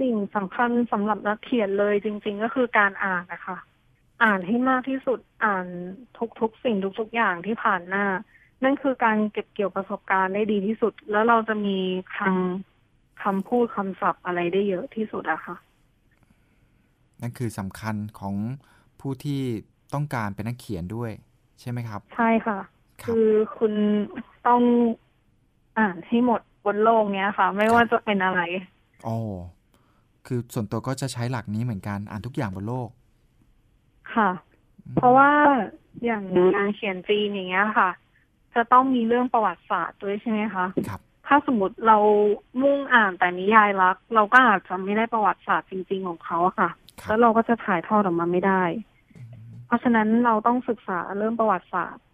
สิ่งสำคัญสำหรับนักเขียนเลยจริง ๆ ก็คือการอ่านนะคะ อ่านให้มากที่สุดอ่านทุกๆ สิ่งทุกๆอย่างที่ผ่านหน้า นั่นคือการเก็บเกี่ยวประสบการณ์ได้ดีที่สุด แล้วเราจะมีคำคำพูดคำศัพท์อะไรได้เยอะที่สุดอะค่ะนั่นคือสำคัญของผู้ที่ต้องการเป็นนักเขียนด้วย ใช่ไหมครับ ใช่ค่ะครับคือคุณต้องอ่านให้หมดบนโลกเนี้ยค่ะ ไม่ว่าจะเป็นอะไรอ๋อคือส่วนตัวก็จะใช้หลักนี้เหมือนกันอ่านทุกอย่างบนโลก ค่ะ เพราะว่าอย่างงานเขียนจีนอย่างเงี้ยค่ะ จะต้องมีเรื่องประวัติศาสตร์ด้วยใช่ไหมคะครับถ้าสมมติเรามุ่งอ่านแต่นิยายรัก เราก็อาจจะไม่ได้ประวัติศาสตร์จริง ๆ ของเขาอะค่ะครัแล้บวเราก็จะถ่ายทอดออกมาไม่ได้ เพราะฉะนั้นเราต้องศึกษาเรื่องประวัติศาสตร์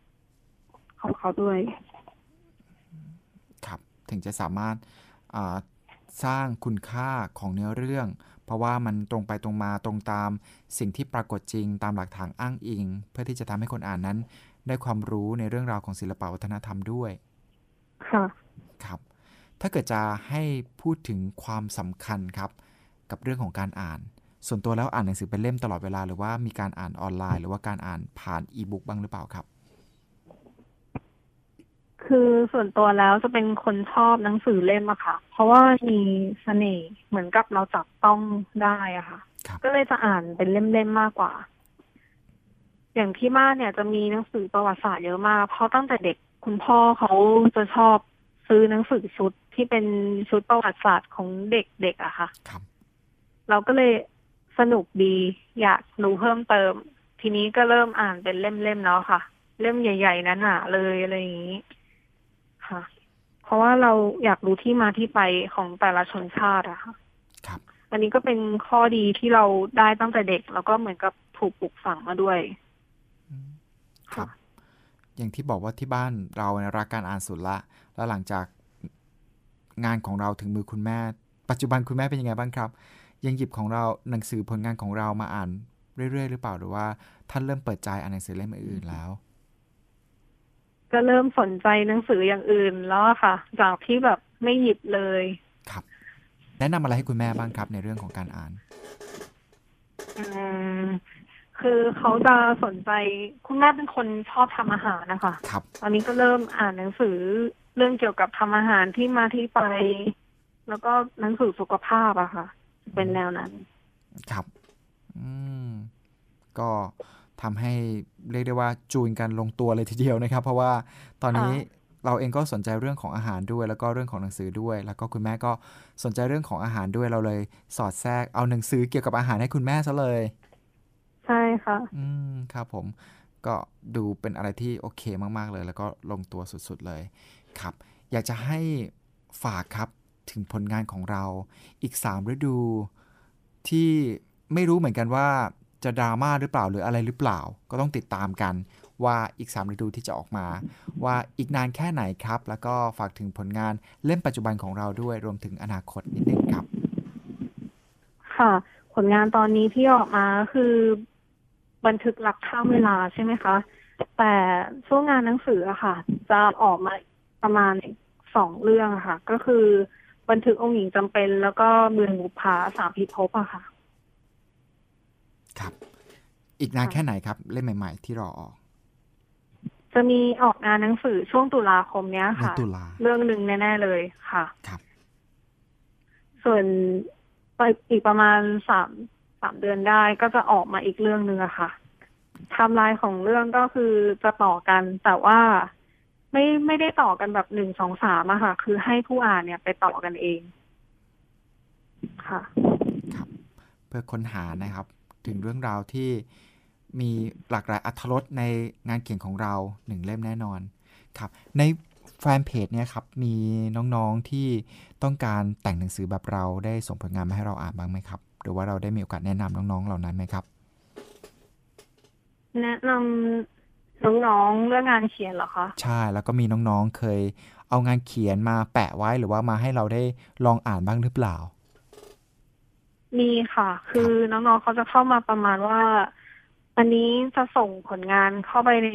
ของเขาด้วย ครับ ถึงจะสามารถอ่าสร้างคุณค่าของเนื้อเรื่อง เพราะว่ามันตรงไปตรงมาตรงตามสิ่งที่ปรากฏจริง ตามหลักฐานอ้างอิง เพื่อที่จะทำให้คนอ่านนั้น ได้ความรู้ในเรื่องราวของศิลปวัฒนธรรมด้วย ค่ะครับ ถ้าเกิดจะให้พูดถึงความสำคัญครับ กับเรื่องของการอ่าน ส่วนตัวแล้วอ่านหนังสือเป็นเล่มตลอดเวลา หรือว่ามีการอ่านออนไลน์ หรือว่าการอ่านผ่านอีบุ๊กบ้างหรือเปล่าครับ คือส่วนตัวแล้วจะเป็นคนชอบหนังสือเล่มอะค่ะ เพราะว่ามีเสน่ห์เหมือนกับเราจับต้องได้อะค่ะครับก็เลยจะอ่านเป็นเล่มๆมากกว่า อย่างที่บ้านเนี่ยจะมีหนังสือประวัติศาสตร์เยอะมาก เพราะตั้งแต่เด็กคุณพ่อเขาจะชอบซื้อหนังสือชุดที่เป็นชุดประวัติศาสตร์ของเด็กๆอะค่ะครับเราก็เลย สนุกดี อยากรู้เพิ่มเติม ทีนี้ก็เริ่มอ่านเป็นเล่มๆแล้วค่ะ เล่มใหญ่ๆนั้นหนาเลยอะไรอย่างนี้ค่ะ เพราะว่าเราอยากรู้ที่มาที่ไปของแต่ละชนชาติอะค่ะครับ อันนี้ก็เป็นข้อดีที่เราได้ตั้งแต่เด็ก แล้วก็เหมือนกับถูกปลูกฝังมาด้วยครับ อย่างที่บอกว่าที่บ้านเราเนี่ยรักการอ่านสุดละ แล้วหลังจากงานของเราถึงมือคุณแม่ ปัจจุบันคุณแม่เป็นยังไงบ้างครับ ยังหยิบของเราหนังสือผลงานของเรามาอ่านเรื่อยๆ หรือเปล่าหรือว่าท่านเริ่มเปิดใจอ่านหนังสือเล่มอื่นๆแล้ว ก็เริ่มสนใจหนังสืออย่างอื่นแล้วอะค่ะ จากที่แบบไม่หยิบเลยครับ แนะนำอะไรให้คุณแม่บ้างครับในเรื่องของการอ่านอืมคือเขาจะสนใจคุณแม่เป็นคนชอบทำอาหารนะคะครับตอนนี้ก็เริ่มอ่านหนังสือเรื่องเกี่ยวกับทำอาหารที่มาที่ไป แล้วก็หนังสือสุขภาพอะค่ะ เป็นแนวนั้น ครับ อืม ก็ทำให้เรียกได้ว่าจูนกันลงตัวเลยทีเดียวนะครับ เพราะว่าตอนนี้ค่ะเราเองก็สนใจเรื่องของอาหารด้วย แล้วก็เรื่องของหนังสือด้วย แล้วก็คุณแม่ก็สนใจเรื่องของอาหารด้วยเราเลย สอดแทรกเอาหนังสือเกี่ยวกับอาหารให้คุณแม่ซะเลย ใช่ค่ะ อืมครับผม ก็ดูเป็นอะไรที่โอเคมาก ๆ เลย แล้วก็ลงตัวสุด ๆ เลย ครับ อยากจะให้ฝากครับ ถึงผลงานของเราอีก 3 ฤดู ที่ไม่รู้เหมือนกันว่าจะดราม่าหรือเปล่าหรืออะไรหรือเปล่า ก็ต้องติดตามกันว่าอีก 3 ฤดูที่จะออกมา ว่าอีกนานแค่ไหนครับ แล้วก็ฝากถึงผลงานเล่มปัจจุบันของเราด้วยรวมถึงอนาคตนิดนึงครับ ค่ะ ผลงานตอนนี้ที่ออกมาคือบันทึกหลักข้ามเวลาใช่ไหมคะ แต่ช่วงงานหนังสืออะค่ะ จะออกมาประมาณสองเรื่องค่ะ ก็คือ บันทึกองค์หญิงจำเป็น แล้วก็เมืองบุพาสามพิภพอะค่ะ ครับ อีกนานค่ะแค่ไหนครับ เล่มใหม่ ๆ ที่รอออก จะมีออกงานหนังสือช่วงตุลาคมเนี้ยเดือนค่ะตุลาเรื่องหนึ่งแน่ๆเลยค่ะ ครับ ส่วนไปอีกประมาณสามสามเดือนได้ก็จะออกมาอีกเรื่องหนึ่งอะค่ะไทม์ไลน์ของเรื่องก็คือจะต่อกันแต่ว่า ไม่ไม่ได้ต่อกันแบบหนึ่งสองสามอะค่ะ คือให้ผู้อ่านเนี่ยไปต่อกันเอง ค่ะ ครับ เพื่อค้นหานะครับ ถึงเรื่องราวที่มีหลากหลายอัธรสในงานเขียนของเราหนึ่งเล่มแน่นอน ครับ ในแฟนเพจเนี่ยครับ มีน้องๆที่ต้องการแต่งหนังสือแบบเราได้ส่งผลงานมาให้เราอ่านบ้างไหมครับ หรือว่าเราได้มีโอกาสแนะนำน้องๆเหล่านั้นไหมครับ แนะนำ น้องๆเรื่องงานเขียนเหรอคะใช่แล้วก็มีน้องๆเคย เอางานเขียนมาแปะไว้หรือว่ามาให้เราได้ลองอ่านบ้างหรือเปล่า มีค่ะ คือน้องๆเขาจะเข้ามาประมาณว่า อันนี้จะส่งผลงานเข้าไปใน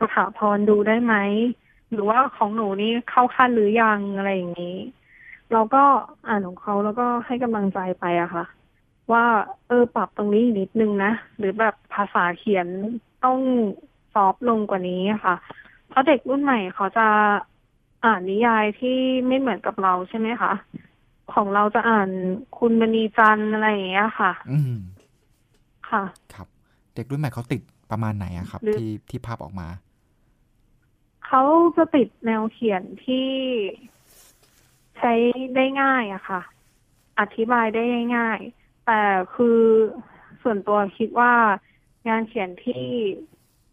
สถาพรดูได้ไหมหรือว่าของหนูนี่เข้าขั้นหรือยังอะไรอย่างนี้ เราก็อ่านของเขาแล้วก็ให้กำลังใจไปอะค่ะ ว่า เออปรับตรงนี้อีกนิดนึงนะหรือแบบภาษาเขียนต้อง ซอฟต์ลงกว่านี้ค่ะ เพราะเด็กรุ่นใหม่เขาจะอ่านนิยายที่ไม่เหมือนกับเราใช่ไหมคะ ของเราจะอ่านคุณมณีจันทร์อะไรอย่างเงี้ยค่ะ อืมค่ะ ครับ เด็กรุ่นใหม่เขาติดประมาณไหนอะครับหรือที่ที่ภาพออกมา เขาจะติดแนวเขียนที่ใช้ได้ง่ายอะค่ะ อธิบายได้ง่ายๆแต่คือส่วนตัวคิดว่างานเขียนที่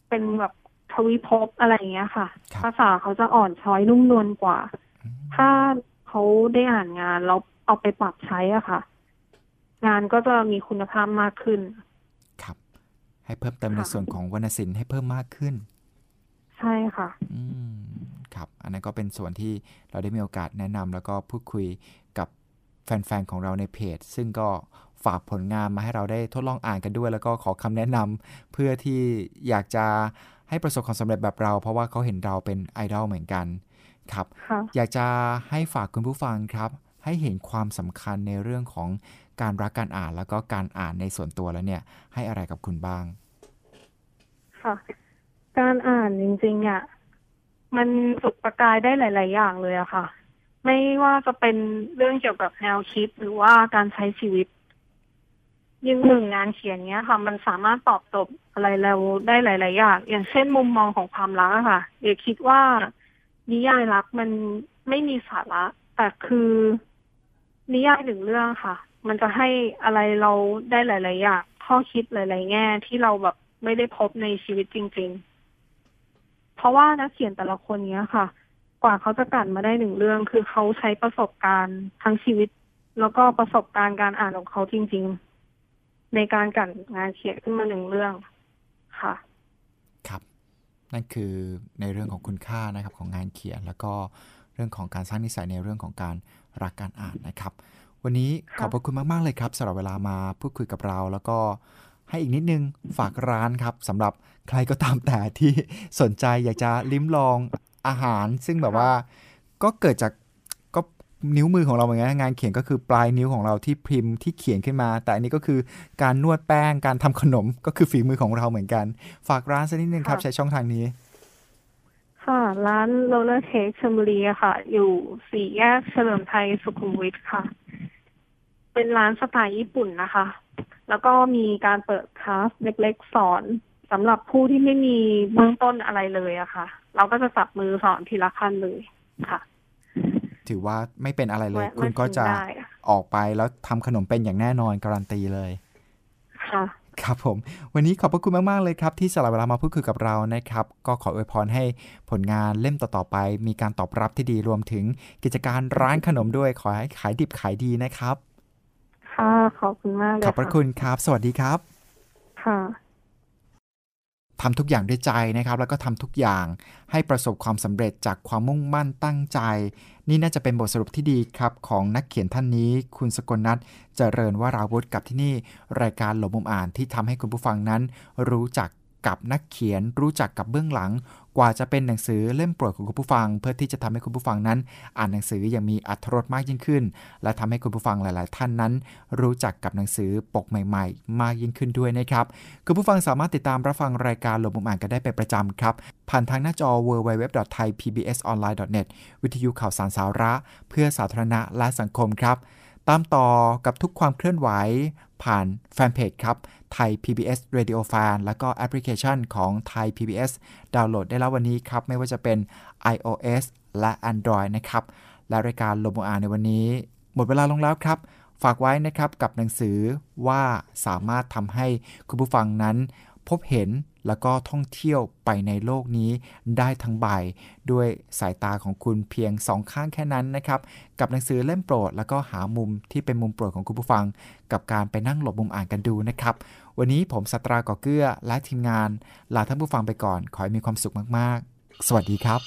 เป็นแบบทวิภพอะไรอย่างเงี้ยค่ะ ครับ ภาษาเขาจะอ่อนช้อยนุ่มนวลกว่าอืมถ้าเขาได้อ่านงานแล้วเอาไปปรับใช้อะค่ะ งานก็จะมีคุณภาพมากขึ้น ครับ ให้เพิ่มเติมในค่ะ ส่วนของวรรณศิลป์ให้เพิ่มมากขึ้น ใช่ค่ะ อืมครับ อันนั้นก็เป็นส่วนที่เราได้มีโอกาสแนะนำแล้วก็พูดคุยกับแฟน ๆ ของเราในเพจ ซึ่งก็ ฝากผลงานมาให้เราได้ทดลองอ่านกันด้วย แล้วก็ขอคำแนะนำเพื่อที่อยากจะให้ประสบความสำเร็จแบบเรา เพราะว่าเขาเห็นเราเป็นไอดอลเหมือนกันครับค่ะอยากจะให้ฝากคุณผู้ฟังครับ ให้เห็นความสำคัญในเรื่องของการรักการอ่านแล้วก็การอ่านในส่วนตัวแล้วเนี่ย ให้อะไรกับคุณบ้าง ค่ะ การอ่านจริงๆเนี่ยมันจุดประกายได้หลาย ๆ อย่างเลยอะค่ะ ไม่ว่าจะเป็นเรื่องเกี่ยวกับแนวคิดหรือว่าการใช้ชีวิตอ ยิ่งหนึ่งงานเขียนเนี้ยค่ะ มันสามารถตอบโจทย์อะไรเราได้หลาย ๆ อย่าง อย่างเช่นมุมมองของความรักอะค่ะ เอกคิดว่านิยายรักมันไม่มีสาระ แต่คือนิยายหนึ่งเรื่องค่ะ มันจะให้อะไรเราได้หลาย ๆ อย่างข้อคิดหลาย ๆ แง่ที่เราแบบไม่ได้พบในชีวิตจริง ๆ เพราะว่านักเขียนแต่ละคนเนี้ยค่ะ กว่าเขาจะกันมาได้หนึ่งเรื่อง คือเขาใช้ประสบการณ์ทั้งชีวิต แล้วก็ประสบการณ์การอ่านของเขาจริง ๆ ในการกลั่นงานเขียนขึ้นมาหนึ่งเรื่องค่ะ ครับ นั่นคือในเรื่องของคุณค่านะครับของงานเขียน แล้วก็เรื่องของการสร้างนิสัยในเรื่องของการรักการอ่านนะครับ วันนี้ขค่ะอบพระคุณมาก ๆ เลยครับสำหรับเวลามาพูดคุยกับเรา แล้วก็ให้อีกนิดนึงฝากร้านครับสำหรับใครก็ตามแต่ที่สนใจอยากจะลิ้มลองอาหาร ซึ่งแบบว่าก็เกิดจากก็ นิ้วมือของเราเหมือนกันนะงานเขียนก็คือปลายนิ้วของเราที่พิมพ์ที่เขียนขึ้นมา แต่อันนี้ก็คือการนวดแป้งการทำขนมก็คือฝีมือของเราเหมือนกัน ฝากร้านสักนิดนึงครับค่ะใช้ช่องทางนี้ ค่ะ ร้านโรลเลอร์เค้กชลบุรีอะค่ะ อยู่สี่แยกเฉลิมไทยสุขุมวิทค่ะ เป็นร้านสไตล์ญี่ปุ่นนะคะ แล้วก็มีการเปิดคลาสเล็กๆสอนสำหรับผู้ที่ไม่มีเบื้องต้นอะไรเลยอะค่ะ เราก็จะจับมือสอนทีละขั้นเลยค่ะ ถือว่าไม่เป็นอะไรเลยแวะมาคุณก็จะชิมได้อะออกไปแล้วทำขนมเป็นอย่างแน่นอนการันตีเลยค่ะครับผม วันนี้ขอบพระคุณมาก ๆ เลยครับ ที่สละเวลามาพูดคุยกับเรานะครับ ก็ขออวยพรให้ผลงานเล่มต่อ ๆ ไป มีการตอบรับที่ดีรวมถึงกิจการร้านขนมด้วยขอให้ขายดิบขายดีนะครับ ค่ะ ขอบคุณมากเลยขอบพระคุณครับ สวัสดีครับ ค่ะ ทำทุกอย่างด้วยใจนะครับ แล้วก็ทำทุกอย่างให้ประสบความสำเร็จจากความมุ่งมั่นตั้งใจ นี่น่าจะเป็นบทสรุปที่ดีครับ ของนักเขียนท่านนี้ คุณสกลนัทเจริญวราวุธกับที่นี่ รายการหลบมุมอ่านที่ทำให้คุณผู้ฟังนั้น รู้จัก กับนักเขียนรู้จักกับเบื้องหลัง กว่าจะเป็นหนังสือเล่มโปรดของคุณผู้ฟัง เพื่อที่จะทำให้คุณผู้ฟังนั้น อ่านหนังสืออย่างมีอรรถรสมากยิ่งขึ้น และทำให้คุณผู้ฟังหลาย ๆ ท่านนั้น รู้จักกับหนังสือปกใหม่ ๆ มากยิ่งขึ้นด้วยนะครับคุณผู้ฟังสามารถติดตามรับฟังรายการหลบมุมอ่านกันได้เป็นประจำครับผ่านทางหน้าจอ www.thaipbsonline.net วิทยุข่าวสารสาระ เพื่อสาธารณะและสังคมครับ ตามต่อกับทุกความเคลื่อนไหว ผ่านแฟนเพจครับ ไทย PBS Radio Fan แล้วก็แอปพลิเคชันของไทย PBS ดาวน์โหลดได้แล้ววันนี้ครับ ไม่ว่าจะเป็น iOS และ Android นะครับ และรายการลมอ่านในวันนี้ หมดเวลาลงแล้วครับ ฝากไว้นะครับกับหนังสือว่าสามารถทำให้คุณผู้ฟังนั้น พบเห็นแล้วก็ท่องเที่ยวไปในโลกนี้ได้ทั้งใบ ด้วยสายตาของคุณเพียงสองข้างแค่นั้นนะครับ กับหนังสือเล่มโปรด แล้วก็หามุมที่เป็นมุมโปรดของคุณผู้ฟัง กับการไปนั่งหลบมุมอ่านกันดูนะครับ วันนี้ผมสัตราก่อเกื้อและทีมงาน ลาท่านผู้ฟังไปก่อน ขอให้มีความสุขมากๆ สวัสดีครับ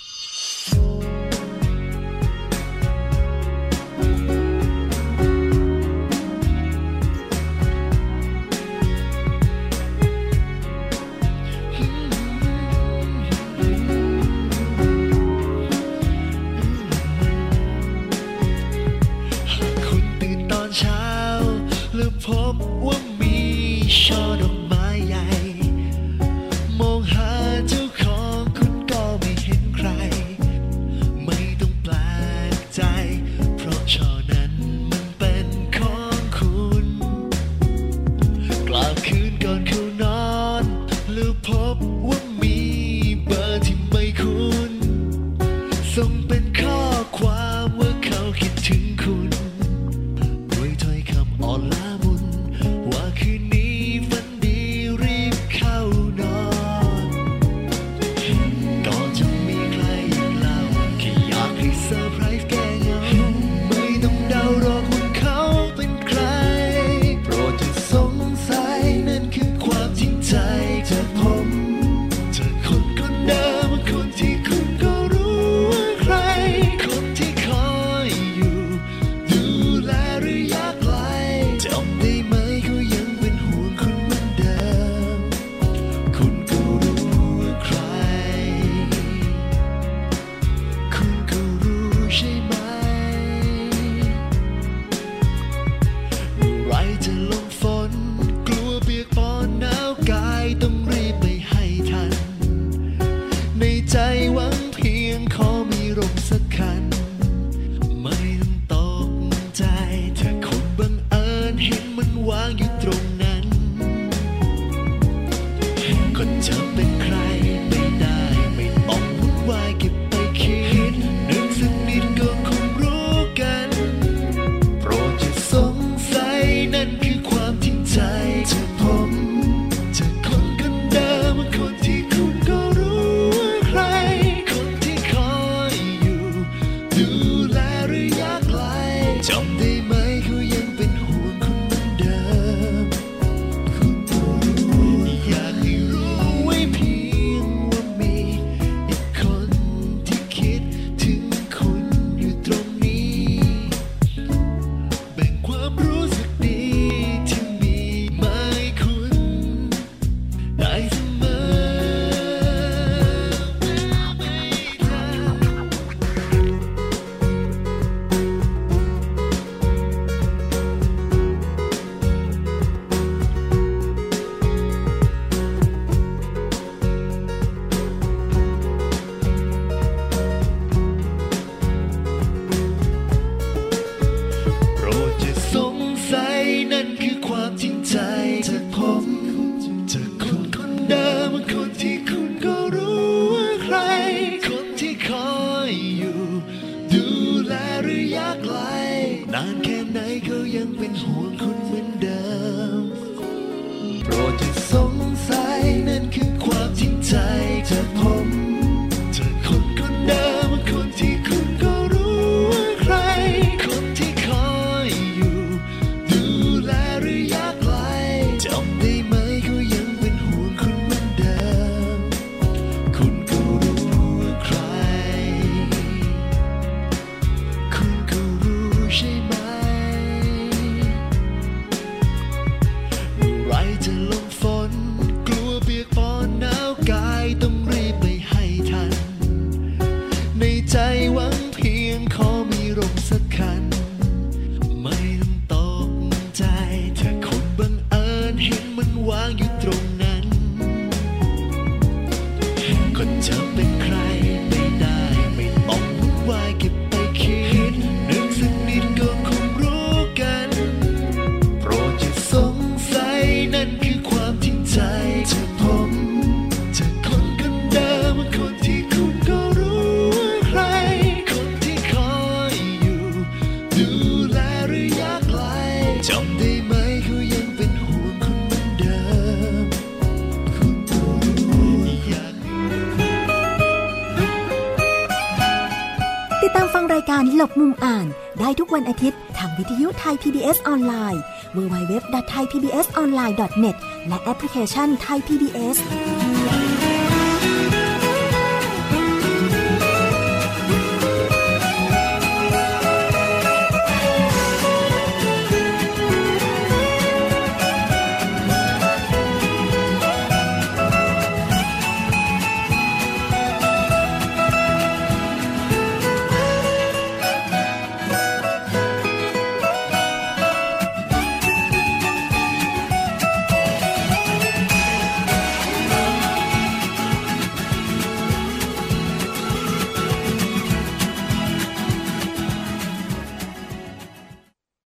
บว่ามี short of my eyes. PBS ออนไลน์ www.thaipbsonline.net และแอปพลิเคชัน Thai PBS